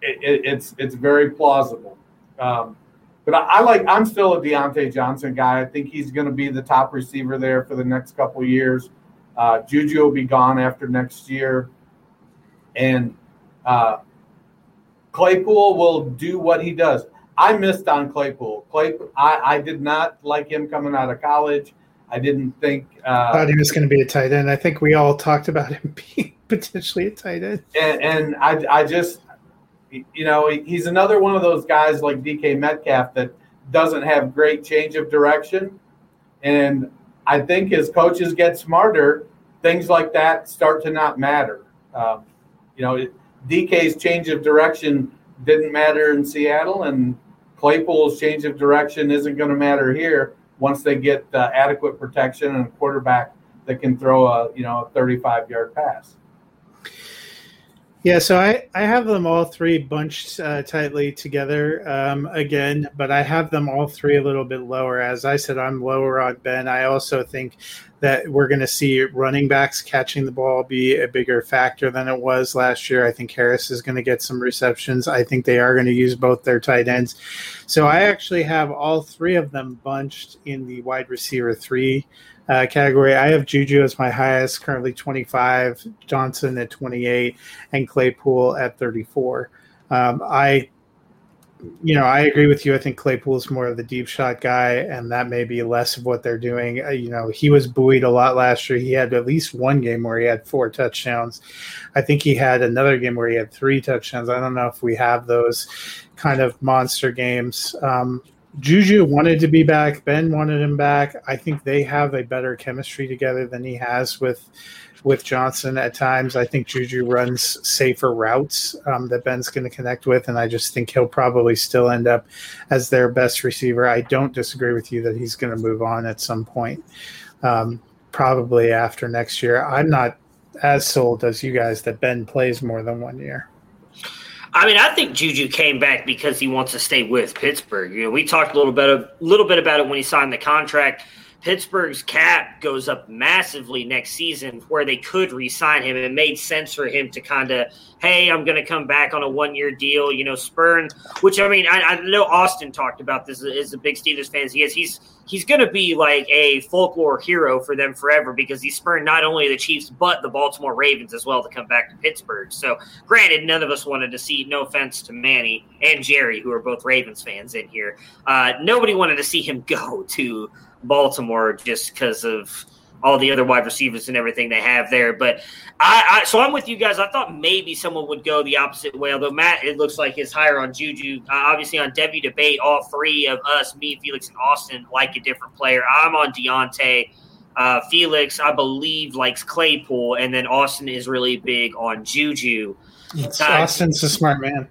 it, it, it's it's very plausible. Um, but I, I like I'm still a Diontae Johnson guy. I think he's going to be the top receiver there for the next couple years. Uh, Juju will be gone after next year, and uh, Claypool will do what he does. I missed on Claypool. Claypool, I, I did not like him coming out of college. I didn't think. Uh, Thought he was going to be a tight end. I think we all talked about him being potentially a tight end. and, and I, I just, you know, he's another one of those guys like DK Metcalf that doesn't have great change of direction. And I think as coaches get smarter, things like that start to not matter. Um, you know, DK's change of direction didn't matter in Seattle, and Claypool's change of direction isn't going to matter here once they get uh, adequate protection and a quarterback that can throw a you know a 35 yard pass. Yeah, so I, I have them all three bunched uh, tightly together um, again, but I have them all three a little bit lower. As I said, I'm lower on Ben. I also think that we're going to see running backs catching the ball be a bigger factor than it was last year. I think Harris is going to get some receptions. I think they are going to use both their tight ends. So I actually have all three of them bunched in the wide receiver three uh, category. I have Juju as my highest, currently 25, Johnson at 28, and Claypool at 34. Um, I, you know, I agree with you. I think Claypool is more of the deep shot guy, and that may be less of what they're doing. Uh, you know, he was buoyed a lot last year. He had at least one game where he had four touchdowns. I think he had another game where he had three touchdowns. I don't know if we have those kind of monster games. Um, Juju wanted to be back. Ben wanted him back. I think they have a better chemistry together than he has with with Johnson at times. I think Juju runs safer routes um, that Ben's going to connect with, and I just think he'll probably still end up as their best receiver. I don't disagree with you that he's going to move on at some point, um, probably after next year. I'm not as sold as you guys that Ben plays more than one year. I mean, I think Juju came back because he wants to stay with Pittsburgh. You know, we talked a little bit a little bit about it when he signed the contract. Pittsburgh's cap goes up massively next season where they could re-sign him. And it made sense for him to kind of, hey, I'm going to come back on a one-year deal, you know, spurn, which I mean, I, I know Austin talked about this as a big Steelers fan. He is. He's he's going to be like a folklore hero for them forever because he spurned not only the Chiefs but the Baltimore Ravens as well to come back to Pittsburgh. So, granted, none of us wanted to see. No offense to Manny and Jerry, who are both Ravens fans in here. Uh, nobody wanted to see him go to Baltimore just because of all the other wide receivers and everything they have there. But I, I so I'm with you guys. I thought maybe someone would go the opposite way. Although Matt, it looks like is higher on Juju. Uh, obviously on Devy debate, all three of us, me, Felix, and Austin, like a different player. I'm on Diontae. Uh, Felix, I believe, likes Claypool, and then Austin is really big on Juju. It's, Austin's a smart man.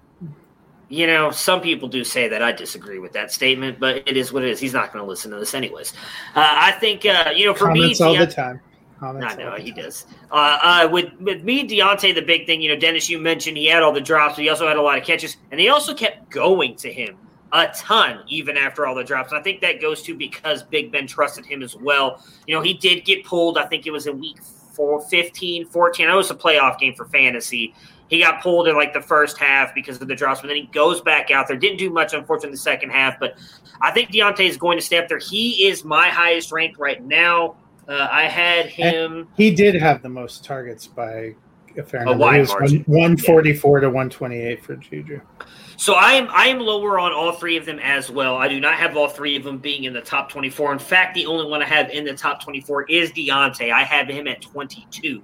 You know, some people do say that. I disagree with that statement, but it is what it is. He's not going to listen to this anyways. Uh, I think, uh, you know, for Comments me, all Deont- the time. Comments I know he time. does. Uh, uh, with with me, Diontae, the big thing, you know, Dennis, you mentioned he had all the drops, but he also had a lot of catches, and he also kept going to him a ton even after all the drops. And I think that goes to because Big Ben trusted him as well. You know, he did get pulled. I think it was in week four, 15, 14. I know it was a playoff game for fantasy. He got pulled in like the first half because of the drops, but then he goes back out there. Didn't do much, unfortunately, in the second half. But I think Diontae is going to stay up there. He is my highest ranked right now. Uh, I had him. He did have the most targets by a fair A number. wide margin. one- 144 to 128 for Juju. So I am I am lower on all three of them as well. I do not have all three of them being in the top 24. In fact, the only one I have in the top 24 is Diontae. I have him at 22.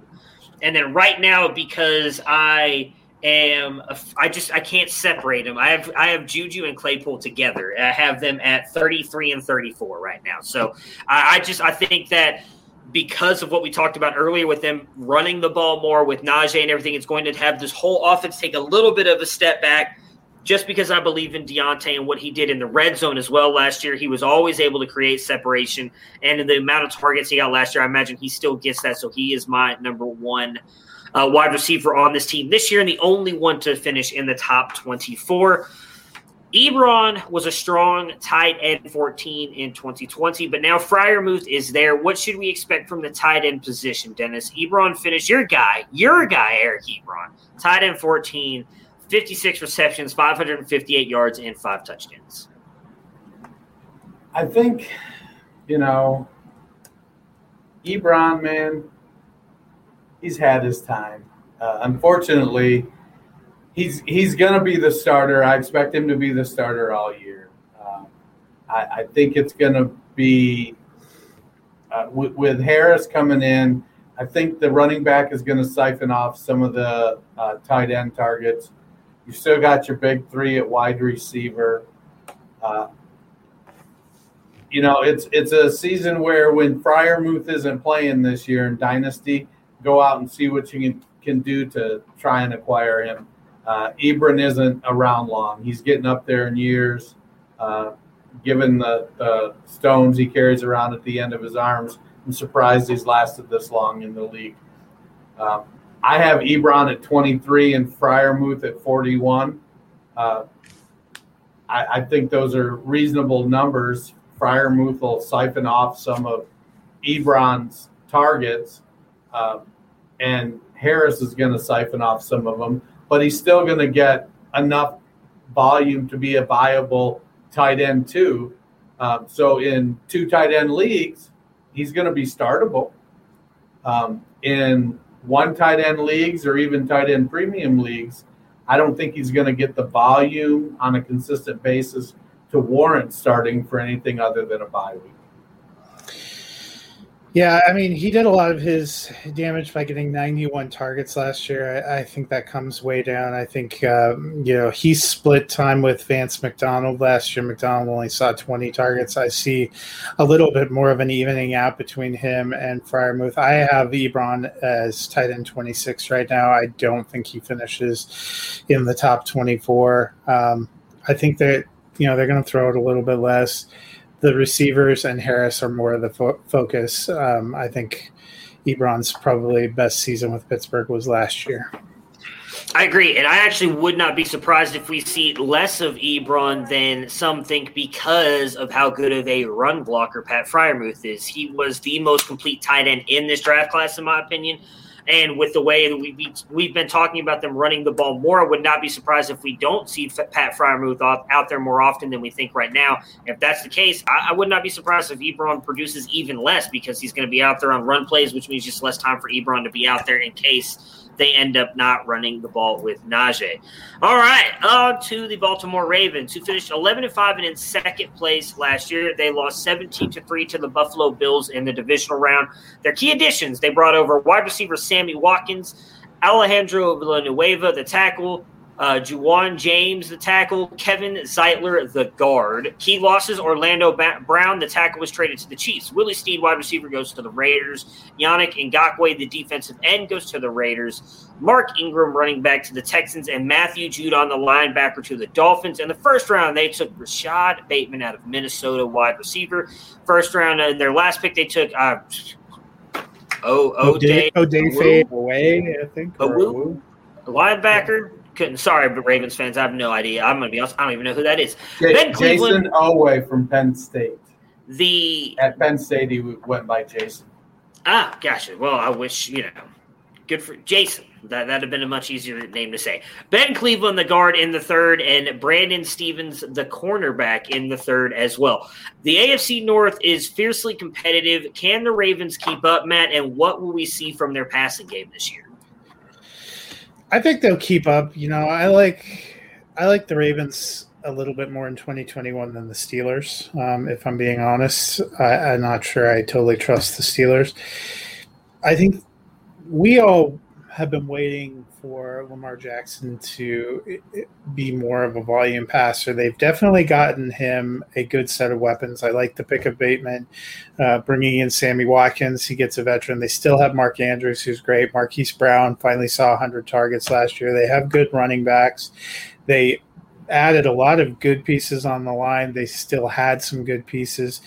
And then right now, because I am I just I can't separate them. I have I have Juju and Claypool together. I have them at 33 and 34 right now. So I, I just I think that because of what we talked about earlier with them running the ball more with Najee and everything, it's going to have this whole offense take a little bit of a step back. Just because I believe in Diontae and what he did in the red zone as well last year, he was always able to create separation. And the amount of targets he got last year, I imagine he still gets that. So he is my number one uh, wide receiver on this team this year and the only one to finish in the top 24. Ebron was a strong tight end 14 in 2020, but now Freiermuth is there. What should we expect from the tight end position, Dennis? Ebron finished your guy, your guy, Eric Ebron, tight end 14, 56 receptions, 558 yards, and five touchdowns. I think, you know, Ebron, man, he's had his time. Uh, unfortunately, he's he's gonna be the starter. I expect him to be the starter all year. Uh, I, I think it's gonna be uh, with, with Harris coming in. I think the running back is going to siphon off some of the uh, tight end targets. You still got your big three at wide receiver. Uh, you know, it's it's a season where when Freiermuth isn't playing this year in Dynasty, go out and see what you can, can do to try and acquire him. Uh, Ebron isn't around long. He's getting up there in years. Uh, given the uh, stones he carries around at the end of his arms, I'm surprised he's lasted this long in the league. Um, I have Ebron at 23 and Freiermuth at 41. Uh, I, I think those are reasonable numbers. Freiermuth will siphon off some of Ebron's targets, uh, and Harris is going to siphon off some of them, but he's still going to get enough volume to be a viable tight end too. Um, so in two tight end leagues, he's going to be startable. Um, in one tight end leagues or even tight end premium leagues, I don't think he's going to get the volume on a consistent basis to warrant starting for anything other than a bye week. Yeah, I mean, he did a lot of his damage by getting 91 targets last year. I, I think that comes way down. I think, um, you know, he split time with Vance McDonald last year. McDonald only saw 20 targets. I see a little bit more of an evening out between him and Freiermuth. I have Ebron as tight end 26 right now. I don't think he finishes in the top 24. Um, I think that, you know, they're going to throw it a little bit less the receivers and Harris are more of the fo- focus. Um, I think Ebron's probably best season with Pittsburgh was last year. I agree, and I actually would not be surprised if we see less of Ebron than some think because of how good of a run blocker Pat Freiermuth is. He was the most complete tight end in this draft class, in my opinion. And with the way that we, we've been talking about them running the ball more, I would not be surprised if we don't see Pat Freiermuth out there more often than we think right now. If that's the case, I, I would not be surprised if Ebron produces even less because he's going to be out there on run plays, which means just less time for Ebron to be out there in case they end up not running the ball with Najee. All right, on to the Baltimore Ravens, who finished 11 and 5 and in second place last year. They lost 17 to 3 to the Buffalo Bills in the divisional round. Their key additions they brought over wide receiver Sammy Watkins, Alejandro Villanueva, the tackle, uh, Ja'Wuan James, the tackle. Kevin Zeitler, the guard. Key losses Orlando ba- Brown, the tackle, was traded to the Chiefs. Willie Snead, wide receiver, goes to the Raiders. Yannick Ngakoue, the defensive end, goes to the Raiders. Mark Ingram, running back, to the Texans. And Matthew Judon, the linebacker, to the Dolphins. In the first round, they took Rashod Bateman out of Minnesota, wide receiver. First round, in their last pick, they took. Uh, Oh, O'Day, O'Day fade away, I think. Or linebacker couldn't. Sorry, but Ravens fans, I have no idea. I'm going to be honest. I don't even know who that is. J- ben Cleveland, Jason Oweh from Penn State. The at Penn State, he went by Jason. Ah, gotcha. Well, I wish you know. Good for Jason. That that'd have been a much easier name to say. Ben Cleveland, the guard in the third, and Brandon Stephens, the cornerback in the third as well. The AFC North is fiercely competitive. Can the Ravens keep up, Matt? And what will we see from their passing game this year? I think they'll keep up. You know, I like I like the Ravens a little bit more in 2021 than the Steelers. Um, if I'm being honest, I, I'm not sure I totally trust the Steelers. I think we all have been waiting for Lamar Jackson to be more of a volume passer. They've definitely gotten him a good set of weapons. I like the pick of Bateman, uh, bringing in Sammy Watkins. He gets a veteran. They still have Mark Andrews, who's great. Marquise Brown finally saw 100 targets last year. They have good running backs. They added a lot of good pieces on the line. They still had some good pieces.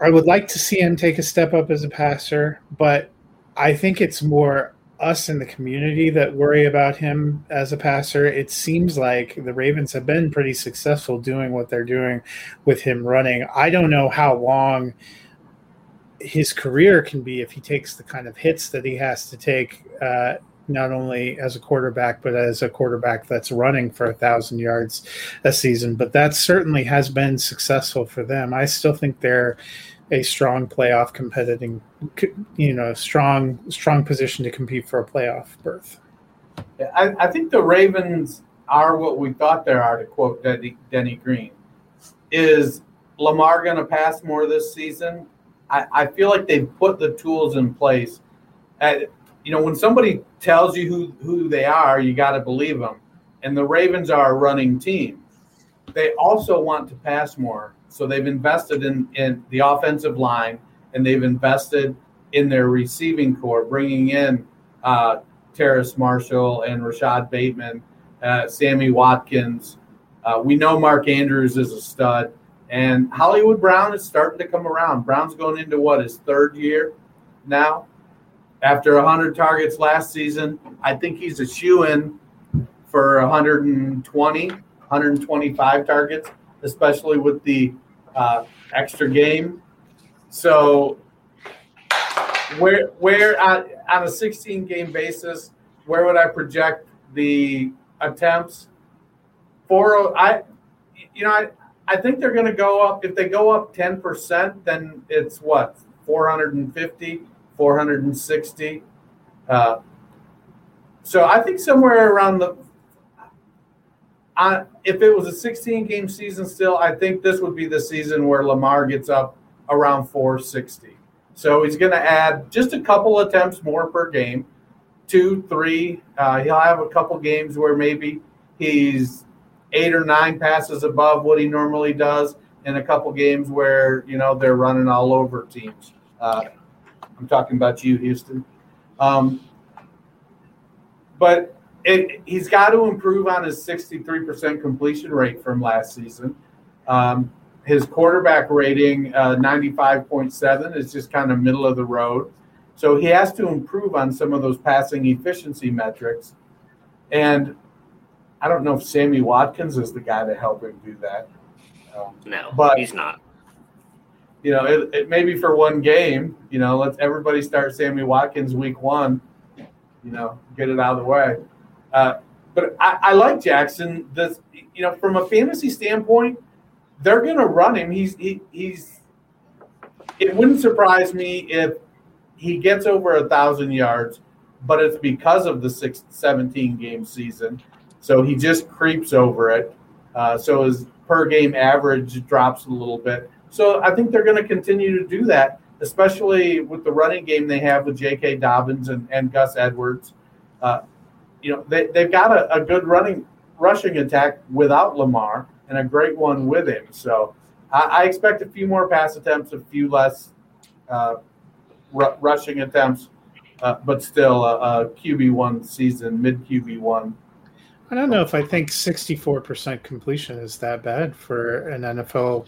I would like to see him take a step up as a passer, but I think it's more us in the community that worry about him as a passer. It seems like the Ravens have been pretty successful doing what they're doing with him running. I don't know how long his career can be if he takes the kind of hits that he has to take, uh, not only as a quarterback, but as a quarterback that's running for a thousand yards a season. But that certainly has been successful for them. I still think they're a strong playoff competing, you know, strong strong position to compete for a playoff berth. Yeah, I, I think the Ravens are what we thought they are. To quote Denny, Denny Green, is Lamar going to pass more this season? I, I feel like they've put the tools in place. At, you know, when somebody tells you who, who they are, you got to believe them. And the Ravens are a running team. They also want to pass more. So they've invested in, in the offensive line and they've invested in their receiving corps, bringing in uh, Terrace Marshall and Rashod Bateman, uh, Sammy Watkins. Uh, we know Mark Andrews is a stud, and Hollywood Brown is starting to come around. Brown's going into what his third year now. After 100 targets last season, I think he's a shoe in for 120, 125 targets, especially with the uh, extra game. So where where on, on a 16 game basis, where would I project the attempts? Four I you know I I think they're going to go up if they go up 10%, then it's what 450, 460. Uh, so I think somewhere around the I, if it was a 16 game season still, I think this would be the season where Lamar gets up around 460. So he's going to add just a couple attempts more per game, two, three. Uh, he'll have a couple games where maybe he's eight or nine passes above what he normally does, and a couple games where you know they're running all over teams. Uh, I'm talking about you, Houston. Um, but it, he's got to improve on his 63% completion rate from last season. Um, his quarterback rating, uh, 95.7, is just kind of middle of the road. So he has to improve on some of those passing efficiency metrics. And I don't know if Sammy Watkins is the guy to help him do that. Um, no, but he's not. you know, it, it maybe for one game, you know, let's everybody start Sammy Watkins week one, you know, get it out of the way. Uh, but I, I like Jackson. You know, from a fantasy standpoint, they're going to run him. He's he, he's. It wouldn't surprise me if he gets over a thousand yards, but it's because of the six, 17 game season. So he just creeps over it. Uh, so his per game average drops a little bit. So I think they're going to continue to do that, especially with the running game they have with J.K. Dobbins and, and Gus Edwards. Uh, you know, they, they've got a, a good running rushing attack without Lamar and a great one with him. So I, I expect a few more pass attempts, a few less uh, r- rushing attempts, uh, but still a, a QB one season, mid QB one. I don't know if I think 64% completion is that bad for an NFL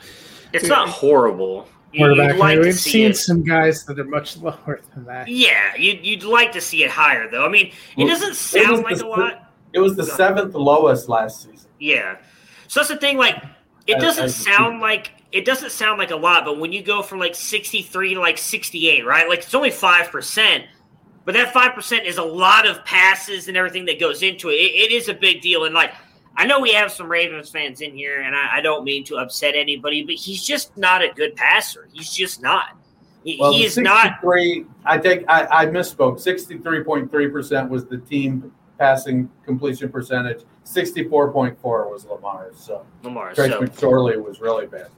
It's not horrible. You- quarterback. You'd like to We've see seen it. some guys that are much lower than that. Yeah, you'd, you'd like to see it higher, though. I mean, it Well, doesn't sound was like the- a lot. It was the seventh lowest last season. Yeah. So that's the thing. Like, it doesn't as a sound like it doesn't sound like a lot, but when you go from like sixty three to like sixty eight, right? Like it's only five percent, but that five percent is a lot of passes and everything that goes into it. it. It is a big deal, and like I know we have some Ravens fans in here, and I, I don't mean to upset anybody, but he's just not a good passer. He's just not. He, Well, he is not. 63 I think I, I misspoke. Sixty-three point three percent was the team passing completion percentage. Sixty-four point four was Lamar's. So Lamar. Trace So McSorley was really bad.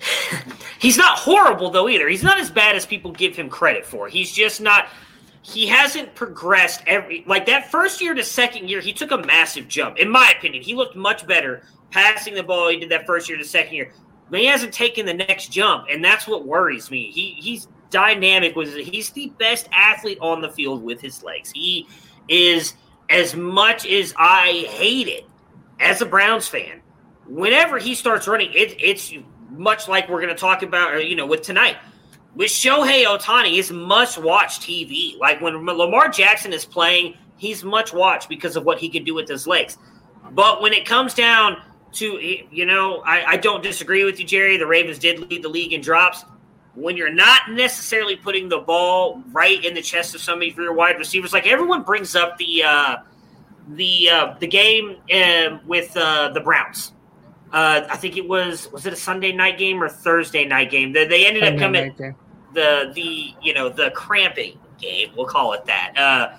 He's not horrible though either. He's not as bad as people give him credit for. He's just not. He hasn't progressed every like that first year to second year. He took a massive jump, in my opinion. He looked much better passing the ball. He did that first year to second year, but he hasn't taken the next jump, and that's what worries me. He he's dynamic with he's the best athlete on the field with his legs. He is as much as I hate it as a Browns fan. Whenever he starts running, it, it's much like we're going to talk about, you know, with tonight. With Shohei Ohtani, is must watch TV. Like when Lamar Jackson is playing, he's much watched because of what he can do with his legs. But when it comes down to, you know, I, I don't disagree with you, Jerry. The Ravens did lead the league in drops. When you're not necessarily putting the ball right in the chest of somebody for your wide receivers, like everyone brings up the uh, the uh, the game uh, with uh, the Browns. Uh, I think it was was it a Sunday night game or Thursday night game? They, they ended up coming. The the you know the cramping game. We'll call it that. Uh,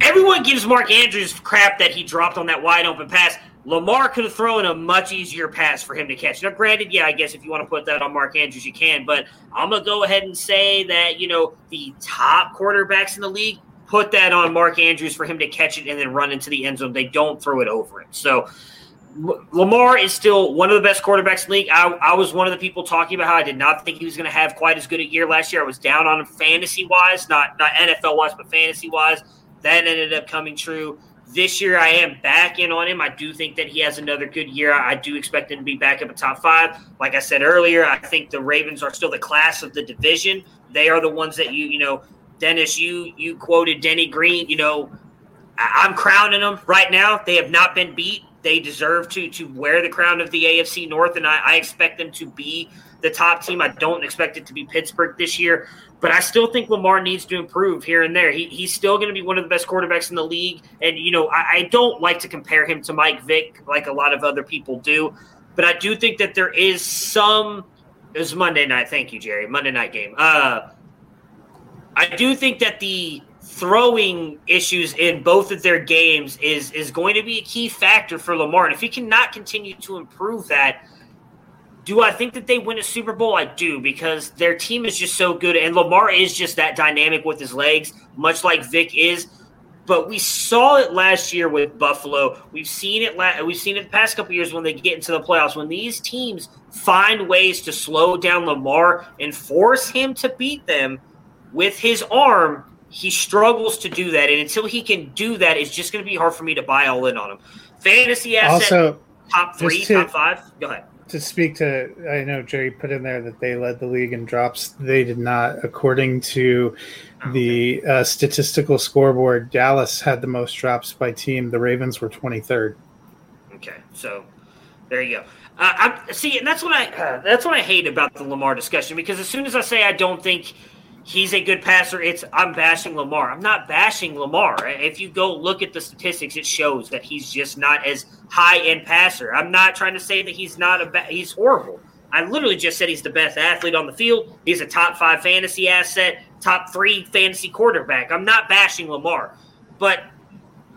everyone gives Mark Andrews crap that he dropped on that wide open pass. Lamar could have thrown a much easier pass for him to catch. Now, granted, yeah, I guess if you want to put that on Mark Andrews, you can. But I'm gonna go ahead and say that you know the top quarterbacks in the league put that on Mark Andrews for him to catch it and then run into the end zone. They don't throw it over him. So Lamar is still one of the best quarterbacks in the league. I, I was one of the people talking about how I did not think he was going to have quite as good a year last year. I was down on him fantasy wise, not not NFL wise, but fantasy wise. That ended up coming true. This year, I am back in on him. I do think that he has another good year. I do expect him to be back up at top five. Like I said earlier, I think the Ravens are still the class of the division. They are the ones that you, you know, Dennis, you you quoted Denny Green. You know, I- I'm crowning them right now. They have not been beat. They deserve to to wear the crown of the AFC North, and I, I expect them to be the top team. I don't expect it to be Pittsburgh this year, but I still think Lamar needs to improve here and there. He, he's still going to be one of the best quarterbacks in the league, and you know I, I don't like to compare him to Mike Vick like a lot of other people do, but I do think that there is some. It was Monday night. Thank you, Jerry. Monday night game. Uh, I do think that the throwing issues in both of their games is is going to be a key factor for Lamar. And if he cannot continue to improve that, do I think that they win a Super Bowl? I do because their team is just so good, and Lamar is just that dynamic with his legs, much like Vick is. But we saw it last year with Buffalo. We've seen it. La- we've seen it the past couple years when they get into the playoffs. When these teams find ways to slow down Lamar and force him to beat them with his arm, he struggles to do that. And until he can do that, it's just going to be hard for me to buy all in on him. Fantasy asset, Also, top three, to- top five. Go ahead. to speak to, I know Jerry put in there that they led the league in drops. They did not, according to the uh, statistical scoreboard. Dallas had the most drops by team. The Ravens were 23rd. Okay, so There you go. Uh, I'm, see, and that's what I uh, that's what I hate about the Lamar discussion because as soon as I say I don't think he's a good passer, it's I'm bashing Lamar. I'm not bashing Lamar. If you go look at the statistics, it shows that he's just not as high end passer. I'm not trying to say that he's not a ba- he's horrible. I literally just said he's the best athlete on the field. He's a top five fantasy asset, top three fantasy quarterback. I'm not bashing Lamar, but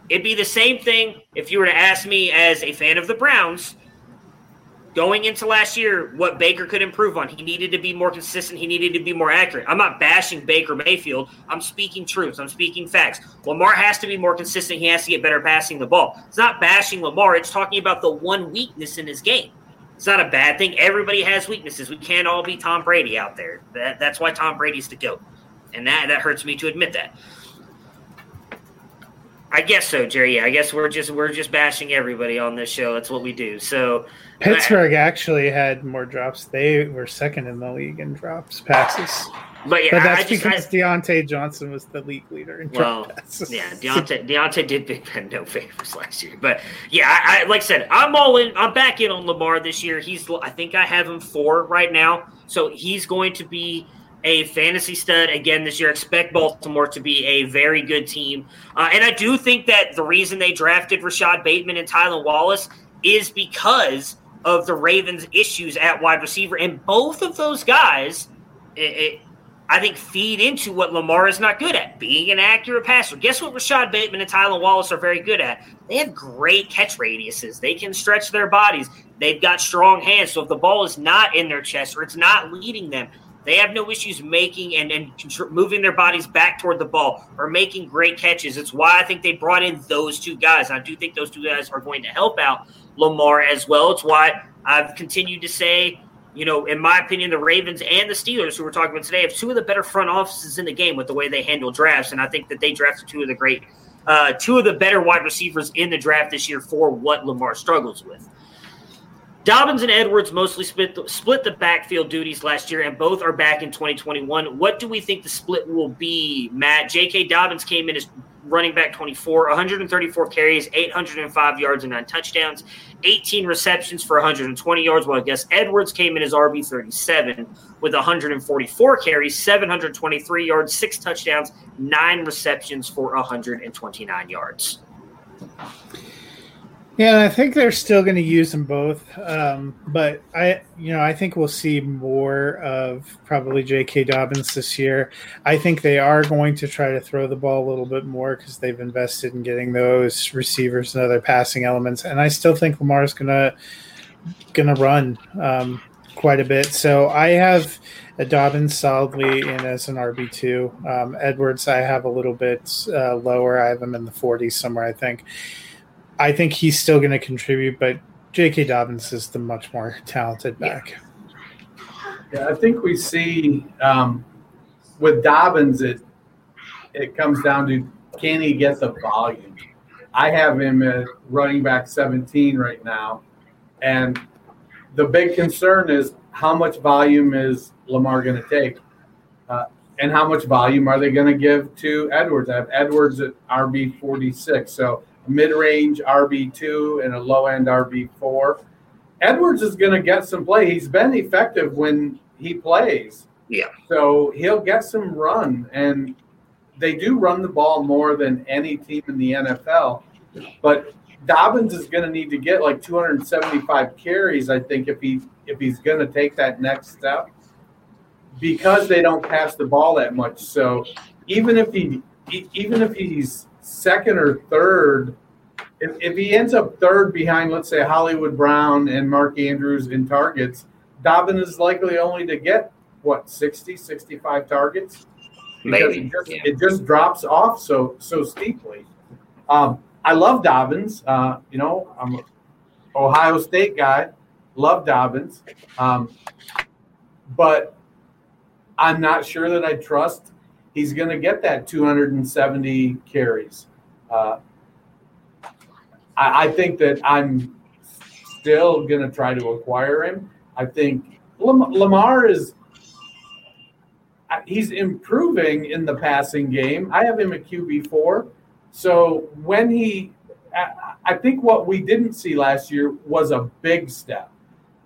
it'd be the same thing if you were to ask me as a fan of the Browns going into last year what Baker could improve on. He needed to be more consistent. He needed to be more accurate. I'm not bashing Baker Mayfield. I'm speaking truths. I'm speaking facts. Lamar has to be more consistent. He has to get better passing the ball. It's not bashing Lamar. It's talking about the one weakness in his game. It's not a bad thing. Everybody has weaknesses. We can't all be Tom Brady out there. That, that's why Tom Brady's the GOAT. And that, that hurts me to admit that. I guess so, Jerry. Yeah, I guess we're just we're just bashing everybody on this show. That's what we do. So Pittsburgh actually had more drops. They were second in the league in drops passes. But yeah, but that's I just, because I, Diontae Johnson was the league leader in well, drop passes. yeah, Diontae Diontae did Big Ben no favors last year. But yeah, I, I like I said, I'm all in. I'm back in on Lamar this year. He's I think I have him four right now, so he's going to be a fantasy stud again this year. Expect Baltimore to be a very good team. Uh, and I do think that the reason they drafted Rashod Bateman and Tylan Wallace is because of the Ravens' issues at wide receiver. And both of those guys, it, it, I think, feed into what Lamar is not good at being an accurate passer. Guess what Rashod Bateman and Tylan Wallace are very good at? They have great catch radiuses. They can stretch their bodies. They've got strong hands. So if the ball is not in their chest or it's not leading them, they have no issues making and, and moving their bodies back toward the ball or making great catches. It's why I think they brought in those two guys. I do think those two guys are going to help out Lamar as well. It's why I've continued to say, you know, in my opinion, the Ravens and the Steelers, who we're talking about today, have two of the better front offices in the game with the way they handle drafts. And I think that they drafted two of the great, uh, two of the better wide receivers in the draft this year for what Lamar struggles with. Dobbins and Edwards mostly split the, split the backfield duties last year, and both are back in 2021. What do we think the split will be, Matt? J.K. Dobbins came in as running back 24, 134 carries, 805 yards, and nine touchdowns, 18 receptions for 120 yards. Well, I guess Edwards came in as RB 37 with 144 carries, 723 yards, six touchdowns, nine receptions for 129 yards. Yeah, I think they're still going to use them both, um, but I, you know, I think we'll see more of probably J.K. Dobbins this year. I think they are going to try to throw the ball a little bit more because they've invested in getting those receivers and other passing elements, and I still think Lamar's gonna gonna run um, quite a bit. So I have a Dobbins solidly in as an RB two. Um, Edwards, I have a little bit uh, lower. I have him in the 40s somewhere, I think. I think he's still going to contribute, but J.K. Dobbins is the much more talented back. Yeah, I think we see um, with Dobbins, it it comes down to can he get the volume? I have him at running back 17 right now, and the big concern is how much volume is Lamar going to take, uh, and how much volume are they going to give to Edwards? I have Edwards at RB 46, so mid-range RB2 and a low-end RB4. Edwards is going to get some play. He's been effective when he plays. Yeah. So he'll get some run and they do run the ball more than any team in the NFL. But Dobbins is going to need to get like 275 carries, I think, if he if he's going to take that next step, because they don't pass the ball that much. So even if he even if he's second or third, if, if he ends up third behind, let's say Hollywood Brown and Mark Andrews in targets, Dobbins is likely only to get what 60, 65 targets. Because Maybe, it just, yeah. it just drops off so so steeply. Um, I love Dobbins. Uh, you know, I'm an Ohio State guy. Love Dobbins, um, but I'm not sure that I trust he's going to get that 270 carries. Uh, I, I think that I'm still going to try to acquire him. I think Lam- Lamar is he's improving in the passing game. I have him at QB four. So when he I think what we didn't see last year was a big step.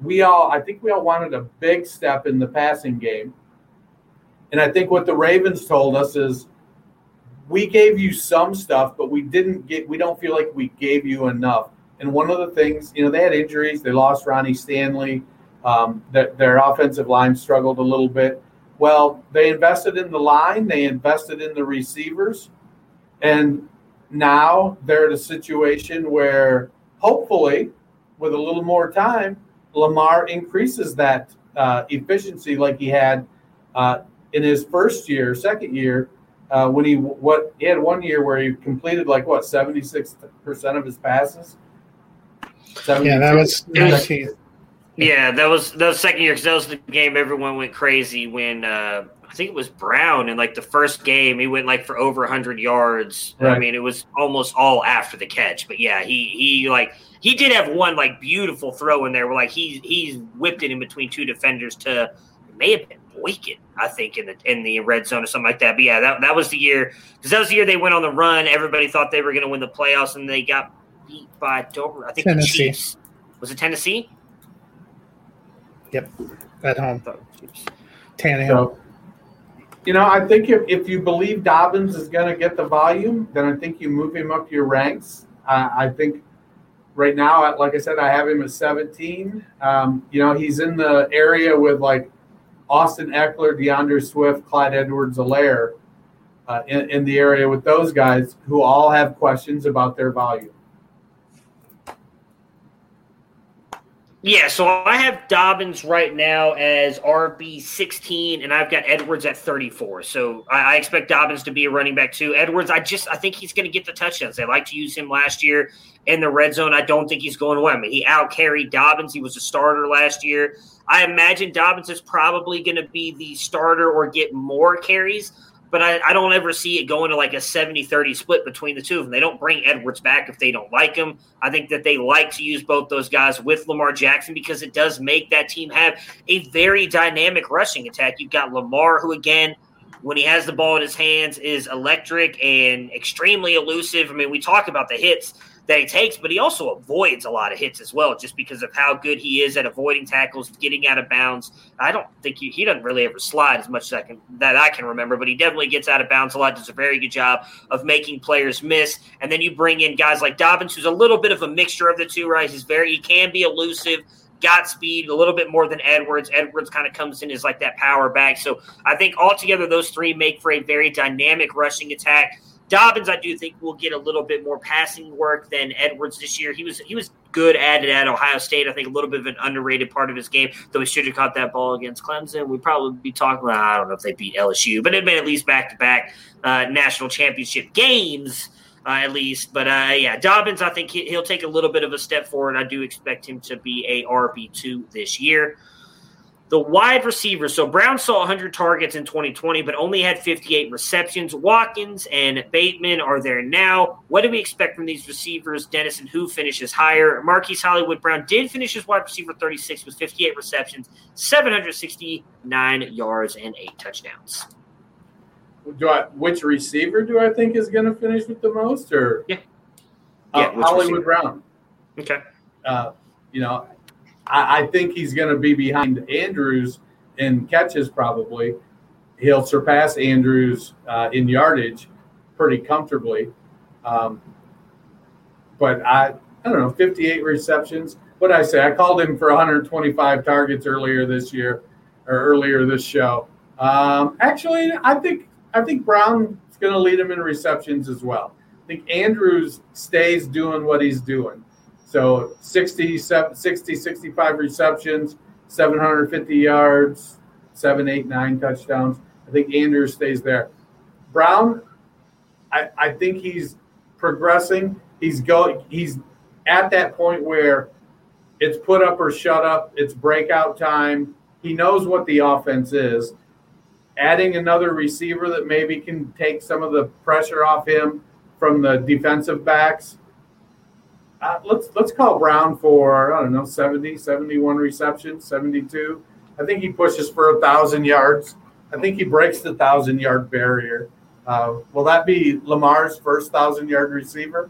We all, I think we all wanted a big step in the passing game. And I think what the Ravens told us is we gave you some stuff, but we didn't get, we don't feel like we gave you enough. And one of the things, you know, they had injuries. They lost Ronnie Stanley. Um, their, their offensive line struggled a little bit. Well, they invested in the line, they invested in the receivers, and now they're in a situation where hopefully, with a little more time, Lamar increases that uh, efficiency like he had uh, in his first year, second year, uh, when he what he had one year where he completed like what seventy six percent of his passes. Yeah, that was 19. Yeah, that was that was second year because that was the game everyone went crazy when uh, I think it was Brown in like the first game he went like for over hundred yards. I mean, it was almost all after the catch, but yeah, he he like he did have one like beautiful throw in there where like he he's whipped it in between two defenders to it may have been Boykin, I think in the in the red zone or something like that. But yeah, that that was the year because that was the year they went on the run. Everybody thought they were going to win the playoffs, and they got beat by Dover. I think Tennessee. the Chiefs. Was it Tennessee? Yep, at home. I thought it was Chiefs. Tannehill. So, you know, I think if, if you believe Dobbins is going to get the volume, then I think you move him up your ranks. Uh, I think right now, like I said, I have him at 17. Um, you know, he's in the area with like Austin Ekeler, D'Andre Swift, Clyde Edwards-Helaire uh, in, in the area with those guys who all have questions about their volume. Yeah, so I have Dobbins right now as RB sixteen, and I've got Edwards at thirty four. So I, I expect Dobbins to be a running back too. Edwards, I just I think he's going to get the touchdowns. They like to use him last year in the red zone. I don't think he's going away. I mean, he out carried Dobbins. He was a starter last year. I imagine Dobbins is probably going to be the starter or get more carries. But I, I don't ever see it going to like a 70 30 split between the two of them. They don't bring Edwards back if they don't like him. I think that they like to use both those guys with Lamar Jackson because it does make that team have a very dynamic rushing attack. You've got Lamar, who, again, when he has the ball in his hands, is electric and extremely elusive. I mean, we talk about the hits that he takes, but he also avoids a lot of hits as well, just because of how good he is at avoiding tackles, getting out of bounds. I don't think he, he doesn't really ever slide as much as I can that I can remember, but he definitely gets out of bounds a lot. Does a very good job of making players miss. And then you bring in guys like Dobbins, who's a little bit of a mixture of the two, right? He's very he can be elusive. Got speed a little bit more than Edwards. Edwards kind of comes in as like that power back. So I think altogether those three make for a very dynamic rushing attack. Dobbins, I do think will get a little bit more passing work than Edwards this year. He was he was good at it at Ohio State. I think a little bit of an underrated part of his game, though he should have caught that ball against Clemson. We'd probably be talking. Well, I don't know if they beat LSU, but it'd been at least back to back national championship games. Uh, at least, but uh, yeah, Dobbins. I think he, he'll take a little bit of a step forward. I do expect him to be a RB two this year. The wide receivers. So Brown saw 100 targets in 2020, but only had 58 receptions. Watkins and Bateman are there now. What do we expect from these receivers? Dennis and who finishes higher? Marquise Hollywood Brown did finish as wide receiver 36 with 58 receptions, 769 yards, and eight touchdowns. Do I? Which receiver do I think is going to finish with the most? Or Yeah. Uh, Yeah, which Hollywood receiver? Brown. Okay. Uh, you know, I, I think he's going to be behind Andrews in catches. Probably, he'll surpass Andrews uh, in yardage pretty comfortably. Um, but I, I don't know, 58 receptions. What I say? I called him for 125 targets earlier this year, or earlier this show. Um, actually, I think I think Brown's going to lead him in receptions as well. I think Andrews stays doing what he's doing. So 60, 60 65 receptions, 750 yards, seven, eight, nine touchdowns. I think Andrews stays there. Brown, I, I think he's progressing. He's going. He's at that point where it's put up or shut up. It's breakout time. He knows what the offense is. Adding another receiver that maybe can take some of the pressure off him from the defensive backs. Uh, let's let's call Brown for I don't know 70, 71 receptions, 72. I think he pushes for a thousand yards. I think he breaks the thousand yard barrier. Uh, will that be Lamar's first thousand yard receiver?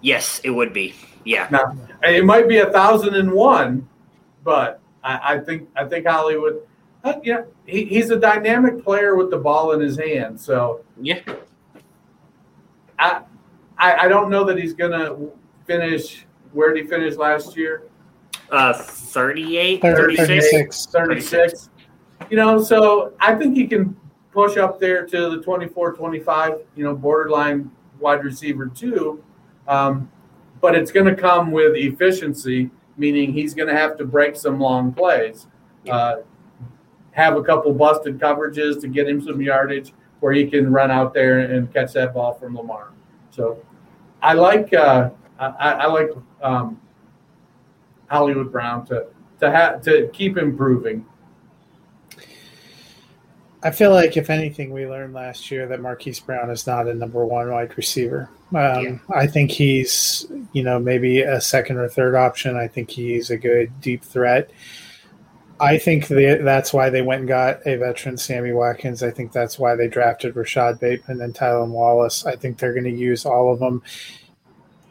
Yes, it would be. Yeah. Now it might be a thousand and one, but I, I think I think Hollywood. Uh, yeah, he, he's a dynamic player with the ball in his hand. So Yeah. I, I I don't know that he's gonna finish. Where did he finish last year? Uh, 38, 36. 36. 36. You know, so I think he can push up there to the 24, 25, you know, borderline wide receiver too. Um, but it's going to come with efficiency, meaning he's going to have to break some long plays, uh, have a couple busted coverages to get him some yardage where he can run out there and catch that ball from Lamar. So I like uh, I, I like um, Hollywood Brown to to have to keep improving. I feel like if anything, we learned last year that Marquise Brown is not a number one wide receiver. Um, Yeah. I think he's, you know, maybe a second or third option. I think he's a good deep threat. I think they, that's why they went and got a veteran, Sammy Watkins. I think that's why they drafted Rashod Bateman and Tylan Wallace. I think they're going to use all of them.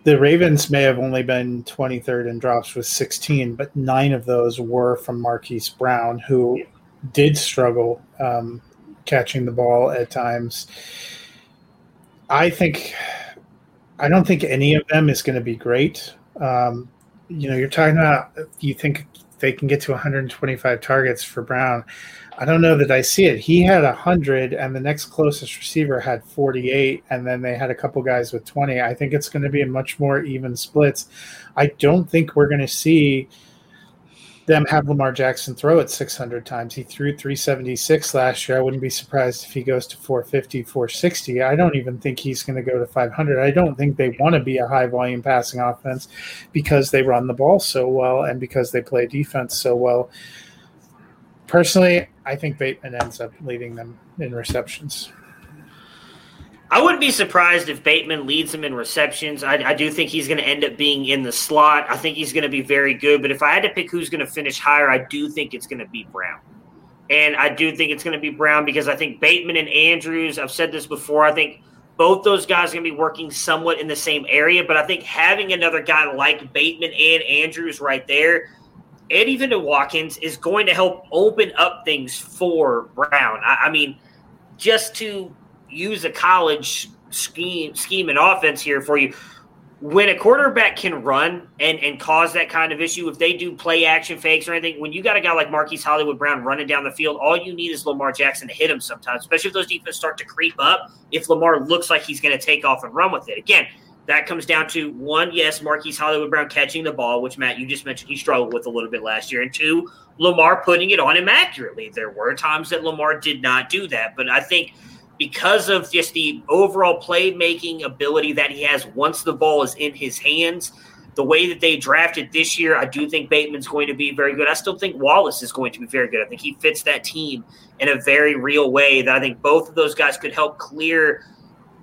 The Ravens may have only been 23rd in drops with 16, but nine of those were from Marquise Brown, who did struggle um, catching the ball at times. I think, I don't think any of them is going to be great. Um, you know, you're talking about you think they can get to 125 targets for Brown. I don't know that I see it. He had 100, and the next closest receiver had 48, and then they had a couple guys with 20. I think it's going to be a much more even splits. I don't think we're going to see them have Lamar Jackson throw it 600 times. He threw 376 last year. I wouldn't be surprised if he goes to 450, 460. I don't even think he's going to go to 500. I don't think they want to be a high volume passing offense because they run the ball so well and because they play defense so well. Personally, I think Bateman ends up leading them in receptions. I wouldn't be surprised if Bateman leads him in receptions. I, I do think he's going to end up being in the slot. I think he's going to be very good. But if I had to pick who's going to finish higher, I do think it's going to be Brown. And I do think it's going to be Brown because I think Bateman and Andrews, I've said this before, I think both those guys are going to be working somewhat in the same area. But I think having another guy like Bateman and Andrews right there, even to Watkins, is going to help open up things for Brown. I, I mean, just to use a college scheme scheme and offense here for you. When a quarterback can run and, and cause that kind of issue, if they do play action fakes or anything, when you got a guy like Marquise Hollywood Brown running down the field, all you need is Lamar Jackson to hit him sometimes, especially if those defenses start to creep up. If Lamar looks like he's going to take off and run with it. Again, that comes down to one, yes, Marquise Hollywood Brown catching the ball, which Matt, you just mentioned he struggled with a little bit last year. And two, Lamar putting it on him accurately. There were times that Lamar did not do that. But I think – because of just the overall playmaking ability that he has once the ball is in his hands. The way that they drafted this year, I do think Bateman's going to be very good. I still think Wallace is going to be very good. I think he fits that team in a very real way that I think both of those guys could help clear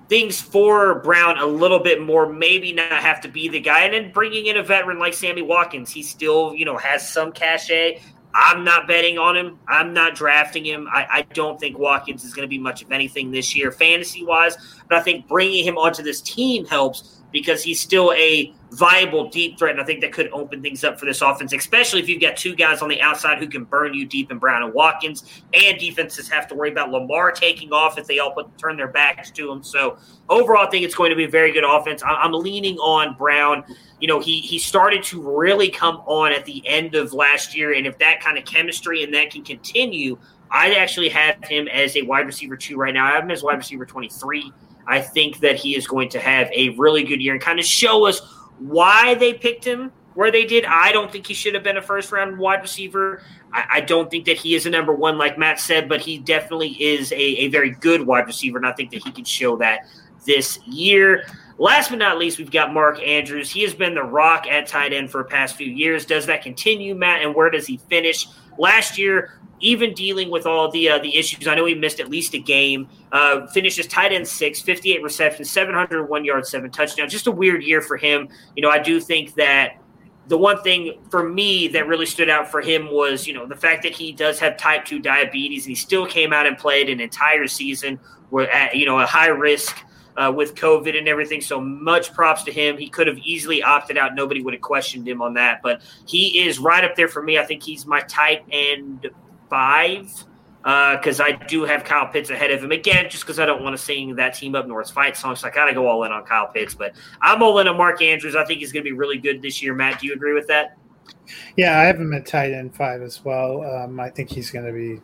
things for Brown a little bit more, maybe not have to be the guy. And then bringing in a veteran like Sammy Watkins, he still, you know, has some cachet. I'm not betting on him. I'm not drafting him. I, I don't think Watkins is going to be much of anything this year, fantasy wise. But I think bringing him onto this team helps because he's still a viable deep threat. And I think that could open things up for this offense, especially if you've got two guys on the outside who can burn you deep in Brown and Watkins. And defenses have to worry about Lamar taking off if they all put, turn their backs to him. So overall, I think it's going to be a very good offense. I'm leaning on Brown you know, he he started to really come on at the end of last year, and if that kind of chemistry and that can continue, I'd actually have him as a wide receiver two right now. I have him as wide receiver twenty three. I think that he is going to have a really good year and kind of show us why they picked him where they did. I don't think he should have been a first round wide receiver. I, I don't think that he is a number one, like Matt said, but he definitely is a, a very good wide receiver, and I think that he can show that this year. Last but not least, we've got Mark Andrews. He has been the rock at tight end for the past few years. Does that continue, Matt? And where does he finish? Last year, even dealing with all the uh, the issues, I know he missed at least a game. Uh, finishes tight end six, 58 receptions, 701 yards, seven touchdowns. Just a weird year for him. You know, I do think that the one thing for me that really stood out for him was, you know, the fact that he does have type 2 diabetes and he still came out and played an entire season where at, you know, a high risk uh, with COVID and everything. So much props to him. He could have easily opted out. Nobody would have questioned him on that. But he is right up there for me. I think he's my tight end five because uh, I do have Kyle Pitts ahead of him again, just because I don't want to sing that team up north fight song. So I got to go all in on Kyle Pitts, but I'm all in on Mark Andrews. I think he's going to be really good this year. Matt, do you agree with that? Yeah, I have him at tight end five as well. Um, I think he's going to be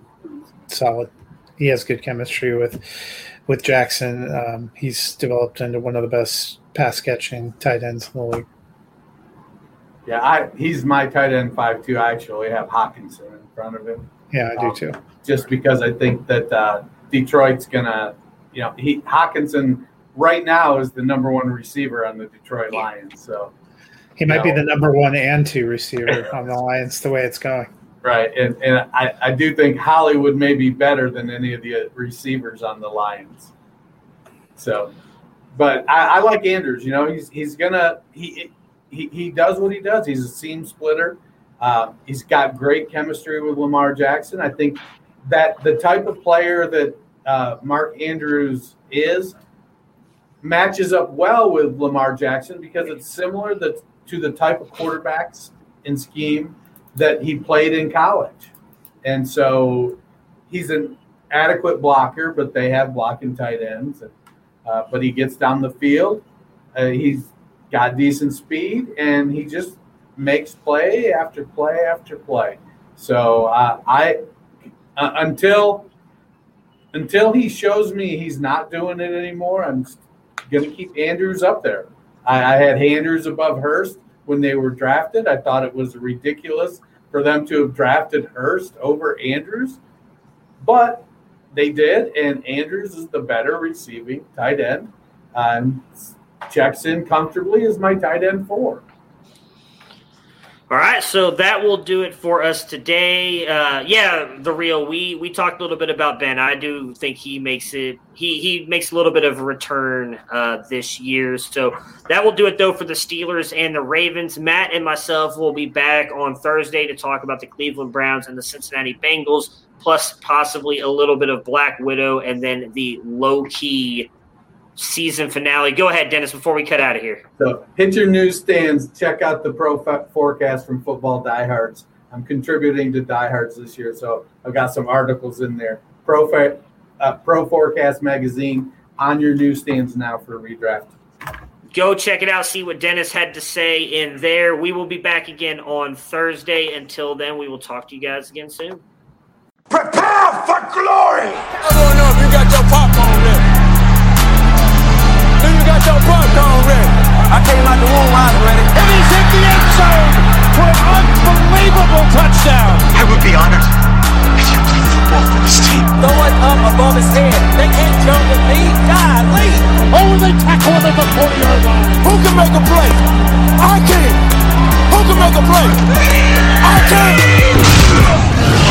solid. He has good chemistry with with Jackson. Um, he's developed into one of the best pass catching tight ends in the league. Yeah, I, he's my tight end five too. I actually have Hockenson in front of him. Yeah, I do um, too. Just because I think that uh, Detroit's gonna, you know, he Hockenson right now is the number one receiver on the Detroit Lions. So he might know, be the number one and two receiver on the Lions the way it's going. Right, and and I, I do think Hollywood may be better than any of the receivers on the Lions. So, but I, I like Andrews. You know, he's he's gonna he, he he does what he does. He's a seam splitter. Uh, he's got great chemistry with Lamar Jackson. I think that the type of player that uh, Mark Andrews is matches up well with Lamar Jackson because it's similar to the type of quarterbacks in scheme that he played in college. And so he's an adequate blocker, but they have blocking tight ends. Uh, but he gets down the field. Uh, he's got decent speed, and he just makes play after play after play. So uh, I uh, until until he shows me he's not doing it anymore, I'm going to keep Andrews up there. I, I had Andrews above Hurst when they were drafted. I thought it was ridiculous for them to have drafted Hurst over Andrews, but they did, and Andrews is the better receiving tight end. Um, checks in comfortably as my tight end four. All right, so that will do it for us today. Uh, yeah, the real we we talked a little bit about Ben. I do think he makes it. He he makes a little bit of a return uh, this year. So that will do it though for the Steelers and the Ravens. Matt and myself will be back on Thursday to talk about the Cleveland Browns and the Cincinnati Bengals, plus possibly a little bit of Black Widow, and then the low key season finale. Go ahead, Dennis, before we cut out of here. So hit your newsstands. Check out the pro forecast from Football Diehards. I'm contributing to Diehards this year, so I've got some articles in there. Pro, uh, pro Forecast magazine on your newsstands now for redraft. Go check it out. See what Dennis had to say in there. We will be back again on Thursday. Until then, we will talk to you guys again soon. Prepare for glory! I don't know if you got your popcorn I came out the womb, I was ready. And he's hit the end zone for an unbelievable touchdown. I would be honored if you played football for this team. Throw it up above his head. They can't jump with me. God, lead. Oh, they tackle him at the 40-yard line. Who can make a play? I can. Who can make a play? I can.